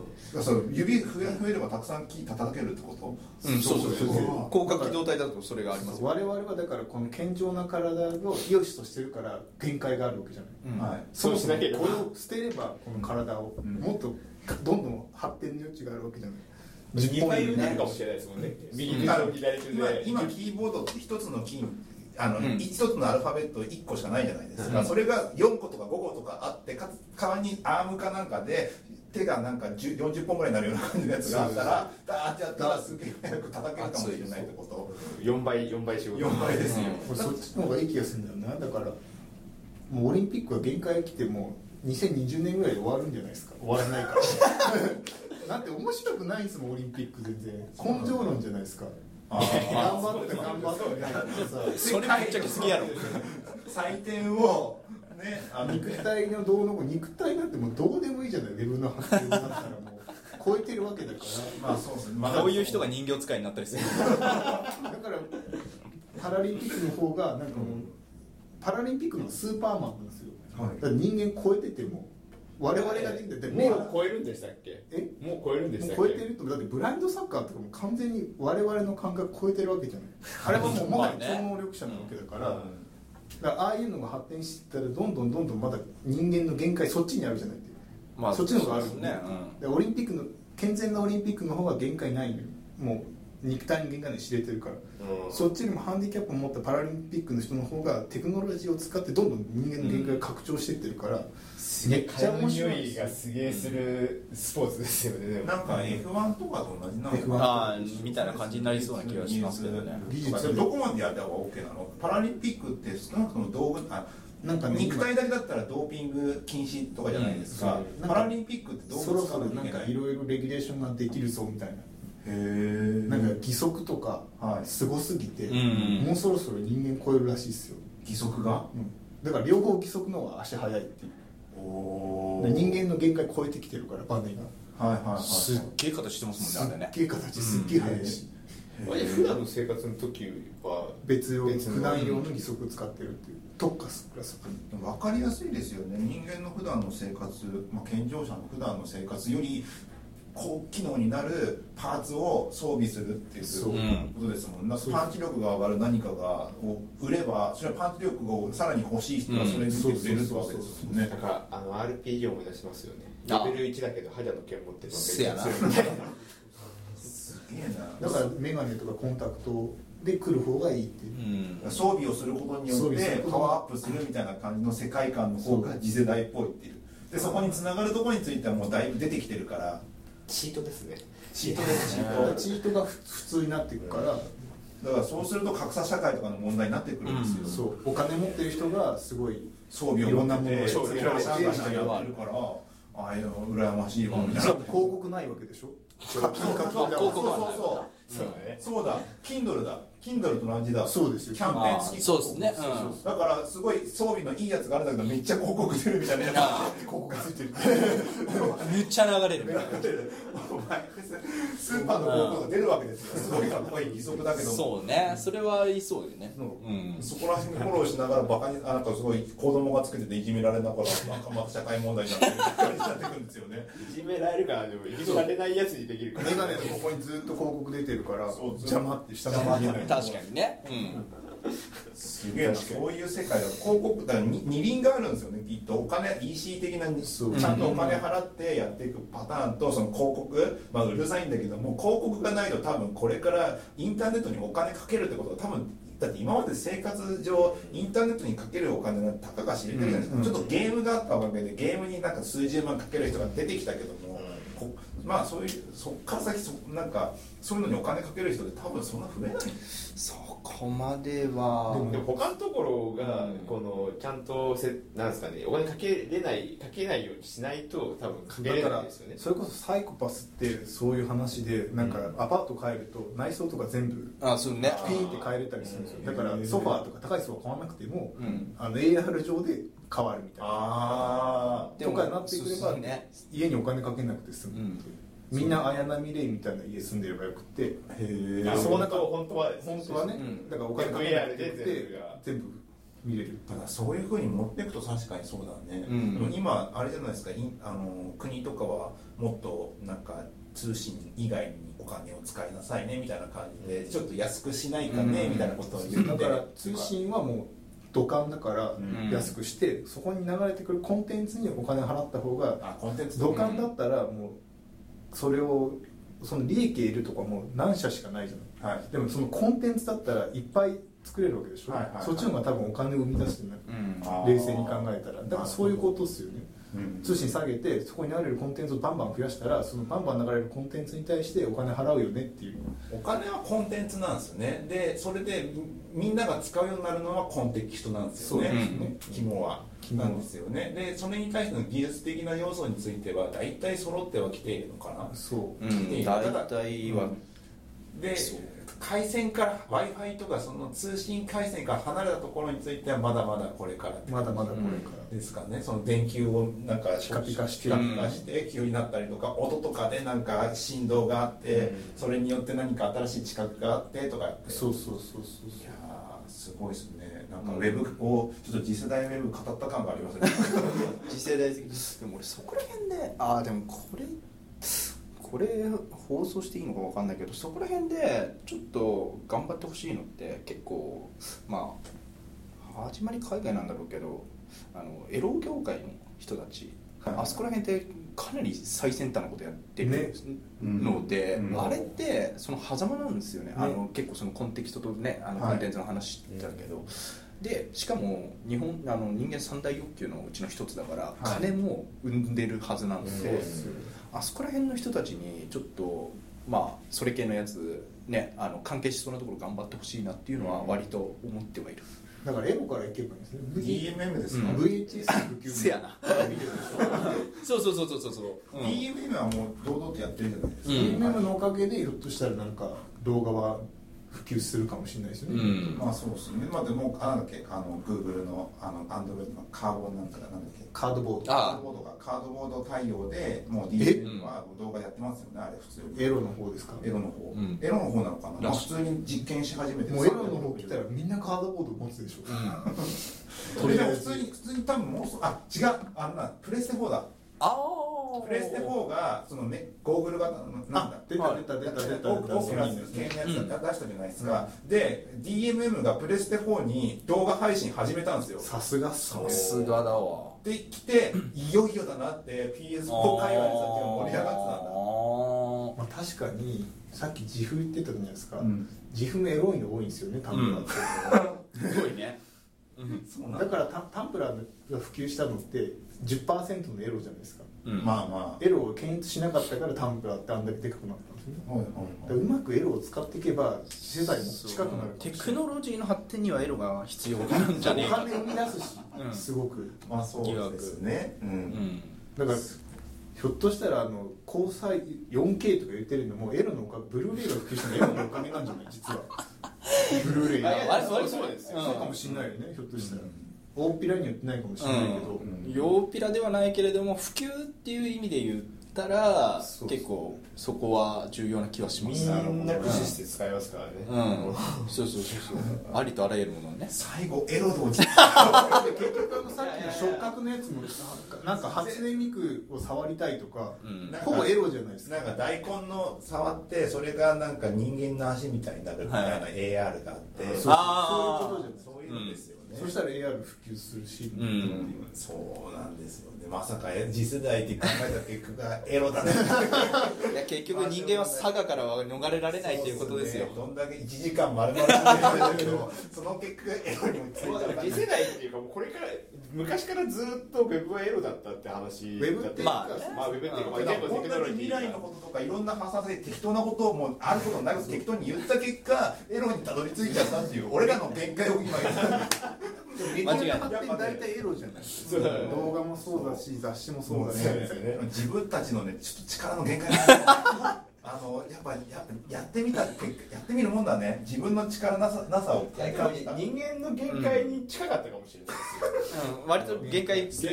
そう指増え増えればたくさん木叩けるってこと？うんそうそうそう。そうそう広角機動隊だとそれがありますよ我々はだからこの健常な体を良しとしてるから限界があるわけじゃない、うん。はい。そうしなければこれを捨てればこの体をうん。もっとどんどん発展の余地があるわけじゃない。2回になるかもねしれないですもんね。右手と左手今で。今キーボードって一つのキーあの、うん。一つのアルファベット1個しかないじゃないですか、うん。それが4個とか5個とかあってかつ代わりにアームかなんかで手がなんか10 40本ぐらいになるような感じのやつがあったらダーってやったらすげえ早く叩けるかもしれないってこと。4倍4倍仕事。4倍ですよ、うん。俺そっちの方がいい気がするんだよな。だからもうオリンピックは限界来てもう2020年ぐらいで終わるんじゃないですか。終わらないから。*laughs* なんて面白くないんですもんオリンピック全然。根性論じゃないですか。あ頑張って頑張って。みたいなさそれめっちゃ好きやろ。採点をね肉体のどうのこう肉体なんてもうどうでもいいじゃない。ウェブの発表になったらもう超えてるわけだかまあそうですね、まあ、こういう人が人形使いになったりする。らだからパラリンピックの方がなんかもうパラリンピックのスーパーマンなんですよ。はい。だから人間超えてても我々ができててもう超えるんでしたっけ？え？もう超えるんでしたっけ？超えてると？だってブラインドサッカーとかも完全に我々の感覚超えてるわけじゃない。あれはもうまあね。超能力者なわけだから,、うん。だからああいうのが発展してったらどんどんどんどんまだ人間の限界そっちにあるじゃないっていう、まあそっちの方がある。そうですね。でオリンピックの健全なオリンピックの方が限界ないのよ。もう肉体の限界に知れてるから、うん。そっちよりもハンディキャップを持ったパラリンピックの人の方がテクノロジーを使ってどんどん人間の限界が拡張していってるから、めっちゃ面白い。匂いがすげえするスポーツですよね。でもなんか F1 とかと同じなの F1 ああみたいな感じになりそうな気がしますけどね。技術どこまでやった方が OK なの？パラリンピックって少なくとも道具あなんかね肉体だけだったらドーピング禁止とかじゃないですか、うん。パラリンピックって道具使そろそろわなんかいろいろレギュレーションができるぞみたいな、なんか義足とかはいすごすぎて、うんもうそろそろ人間超えるらしいですよ、義足が？うん、だから両方義足の方が足速いっていう。人間の限界超えてきてるからバネがは。いはいはいすっげえ形してますもんねあれね。すっげえ形すっげえ速いし、あれ普段の生活の時は別用普段用の義足使ってるっていう。特化する分かりやすいですよね。人間の普段の生活、まあ、健常者の普段の生活より高機能になるパーツを装備するっていうことですもんね。パンチ力が上がる何かがを売ればそれはパンチ力をさらに欲しい人はそれに見てくれるってわけですもんね。なんかあの RPG を思い出しますよね。あ。レベル1だけど覇者の剣持ってるのせやな。*laughs* すげえな。だからメガネとかコンタクトで来る方がいいっていう。うん。装備をすることによってパワーアップするみたいな感じの世界観の方が次世代っぽいっていう。でそこにつながるところについてはもうだいぶ出てきてるからチートですね。チートですチーチートが普通になっていくから、トだからそうすると格差社会とかの問題になってくるんですよ、そう。お金持ってる人がすごい装備をいろんなものをやってるからああいうの羨ましいわみたいな、広告ないわけでしょ？課金課金だそう。そう。そうそうだ。Kindle だ Kindle と同じだ。そうですよ。キャンペーン付き。あそうですね。うん。だからすごい装備のいいやつがあるんだけどめっちゃ広告出るみたいなあ。広告がついてる。*laughs* むっちゃ流れる。お前スーパーの広告が出るわけですよ。すごいかっこいい義足だけどそうね。それはありそうよね。そう。うん。そこら辺フォローしながらバカにあなんかすごい子供がつけてていじめられながらなんかまた社会問題になってるってくるんですよね。いじめられるからでもいじめられないやつにできるからメガネのここにずっと広告出てるから邪魔って下の見えない確かにね。うん。すげえなそういう世界だ広告だからに二輪があるんですよね。きっと。お金 EC 的なちゃんとお金払ってやっていくパターンとその広告、まあ、うるさいんだけども広告がないと多分これからインターネットにお金かけるってことが多分だって今まで生活上インターネットにかけるお金がたかが知れてるじゃないですか、うんちょっとゲームがあったおかげでゲームになんか数十万かける人が出てきたけども、こまあそういうそっから先そなんかそういうのにお金かける人で多分そんな増えない。そこまでは。でもでも他のところがこのちゃんとせなんですかねお金かけれないかけないようにしないと多分かけれないですよね。それこそサイコパスってそういう話でなんかアパート帰ると内装とか全部あそうね。ピーンって変えれたりするんですよ。だからソファーとか高いソファー買わなくてもうん。あの AR 上で変わるみたいな。あとかになってくればね家にお金かけなくて済むっていう。みんな綾波レイみたいな家住んでればよくて。その中本当は本当はねうん。だからお金かけなくて全部が全部見れるただそういうふうに持っていくと確かにそうだね、うん。でも今あれじゃないですかあの国とかはもっとなんか通信以外にお金を使いなさいねみたいな感じでちょっと安くしないかね、うんみたいなことを言って。だから通信はもう土管だからん。安くして、そこに流れてくるコンテンツにお金払った方があコンテンツ土管だったらもうそれをその利益得るとかも何社しかないじゃない。はい。でもそのコンテンツだったらいっぱい作れるわけでしょ、はいはいはい。そっちの方が多分お金を生み出してるうん。冷静に考えたら。だからそういうことですよね。うん。通信下げてそこに流れるコンテンツをバンバン増やしたらそのバンバン流れるコンテンツに対してお金払うよねっていう。お金はコンテンツなんですよね。でそれでみみんなが使うようになるのはコンテキストなんですよね。肝は。肝。なんですよね。でそれに対しての技術的な要素については大体揃ってはきているのかな。そう。うん。大体は。でそう。回線から w i f i とかその通信回線から離れたところについてはまだまだこれからまだまだこれから、ですかね。その電球をなんかピカピカしてピカピカして急になったりとか音とかでなんか振動があってそれによって何か新しい知覚があってとかそうそうそうそういやーすごいですね。なんかウェブをちょっと次世代ウェブ語った感がありますね。*laughs* 次世代的でも俺そこら辺でああでもこれこれ放送していいのか分かんないけどそこら辺でちょっと頑張ってほしいのって結構まあ始まり海外なんだろうけどあのエロ業界の人たち、はい。あそこら辺ってかなり最先端なことやってるね。ので、うん。あれってその狭間なんですよね。あの結構そのコンテキストとねあのはい。コンテンツの話だけど、でしかも日本あの人間三大欲求のうちの一つだから、い。金も生んでるはずなので、そうです。よあそこら辺の人たちにちょっとまあそれ系のやつねあの関係しそうなところ頑張ってほしいなっていうのは割と思ってはいる、だからエロからいけばいいんですね。DMM ですか、うん。VHS 普及せやな。そうそうそうそうそうそう、うん。DMM はもう堂々とやってるじゃないですか、うん。DMM のおかげでひょっとしたらなんか動画は普及するかもしれないですよね、うん。まあそうですね。まあでもあなんだっけあの Google のあの Android のカーボンなんかなんだっけ。カードボード。あカードボードがカードボード対応でもう DMM は動画やってますよねあれ普通に。エロの方ですか？エロの方、うん。エロの方なのかな、まあ、普通に実験し始めてもうエロの方来たらみんなカードボード持つでしょ、*laughs* それでも普通に普通に多分もうそあ違う。あのなプレステ4だ。あプレステ4がそのねゴーグル型のなんだあ出た出た出た出たオオキュラス系のやつ出したじゃないですか、で DMM がプレステ4に動画配信始めたんですよ。さすがっすね。さすがだわ。で来ていよいよだなって PS4 界隈でさっき盛り上がってたんだ。あまあ、確かにさっき自負言ってたじゃないですか、うん。自負もエロいの多いんですよねタンプラーって、ーすごいね、うん。だ。だからタタンプラーが普及したのって10%のエロじゃないですかうん。まあまあ。エロを検出しなかったからタンプラーってあんだけでかくなったんですね。はいはいだからうまくエロを使っていけば次世代も近くなるテクノロジーの発展にはエロが必要なんじゃねえかお金生み出すし、うんすごく。まあそうですね。ううん。んだからひょっとしたらあの高裁 4K とか言ってるのもエロのおかげブルーレイが普及したのエロのおかげなんじゃない実は。ブルーレイ。が割割とそうです。よそうかもしれないよねひょっとしたら大っぴらには言ってないかもしれないけど、うん、ヨーピラではないけれども普及っていう意味で言ったら結構そこは重要な気はします。みんな駆使して使いますからね、うん。そうそうそうそう。*laughs* ありとあらゆるものをね。最後エロで落結局あのさっきの触覚のやつもなんか初音ミクを触りたいとか、うん。ほぼエロじゃないですか。なんか大根の触ってそれがなんか人間の足みたいになるみたいな AR があって、そうそういうことじゃない。そういうのですよ。ね、そしたら AR 普及するし、うん。そうなんですよね。まさか次世代って考えた結果が *laughs* エロだね。いや結局人間は佐賀からは逃れられないっていうことですよ。ね。どんだけ1時間丸々見てるんだけど *laughs* その結果エロにもついそうだから次世代っていうかもうこれから昔からずっとウェブはエロだったって話ウェブっていうかまあ、まあ、ウェブっていうか、まあ、本当に未来のこととかいろんな発想で適当なことをもうあることないこと適当に言った結果エロにたどり着いちゃったっていう俺らの限界を今言った。メディアの発展大体エロじゃない。そうだね動画もそうだし雑誌もそだし。そううだね。自分たちのねちょっと力の限界が *laughs* あのやっぱやっぱやってみた結果やってみるもんだね。自分の力なさなさを。体感した人間の限界に近かったかもしれないですよ、うん割と限界。です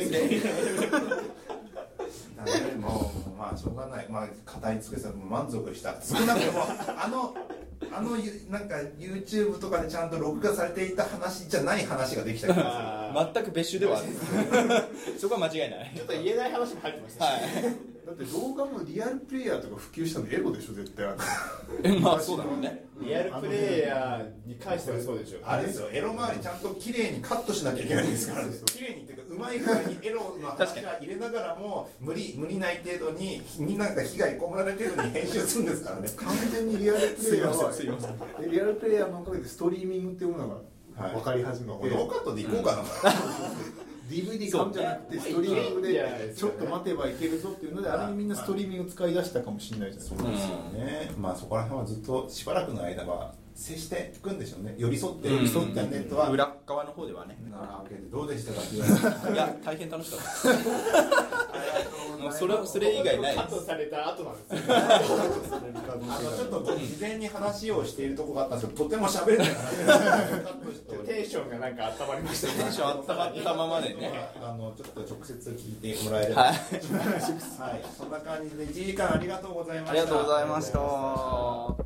もうまあしょうがないまあ語り尽くせば満足した少なくともあのあのゆなんか YouTube とかでちゃんと録画されていた話じゃない話ができた気があ全く別種ではある。*laughs* そこは間違いない。*laughs* ーちょっと言えない話も入ってましたし、はいだって動画もリアルプレイヤーとか普及したのエロでしょ絶対 *laughs* まあそうだろうね。リアルプレイヤーに関してはそうでしょう。あれですよ。エロ周りちゃんと綺麗にカットしなきゃいけないんですから綺麗にっていうかうまい具合にエロの *laughs* 話は入れながらも無理無理ない程度にみんなが被害被られる程度に編集するんですからね。完全にリアルプレイヤーは *laughs* すいませんすいで RealPlayer のおかげでストリーミングっていうものが分かり始めて、ノーカットでいこうかな、DVD 買うんじゃなくてストリーミングでちょっと待てばいけるぞっていうのであ。れにみんなストリーミングを使い出したかもしれないじゃないですか。そうですよね、まあそこら辺はずっとしばらくの間は接していくんでしょうね。寄り添って寄り添ってネットは。裏側の方ではね。なわけでどうでしたか？っ *laughs* ていや大変楽しかった。で *laughs* すもうそれそれ以外ないカットされた後なんですよあのちょっと事前に話をしているところがあったんですけどとても喋れない。テンションがなんか温まりましたね。テンションあったまったままでね。あのちょっと直接聞いてもらえれば。はい。はい、そんな感じで1時間ありがとうございました。ありがとうございました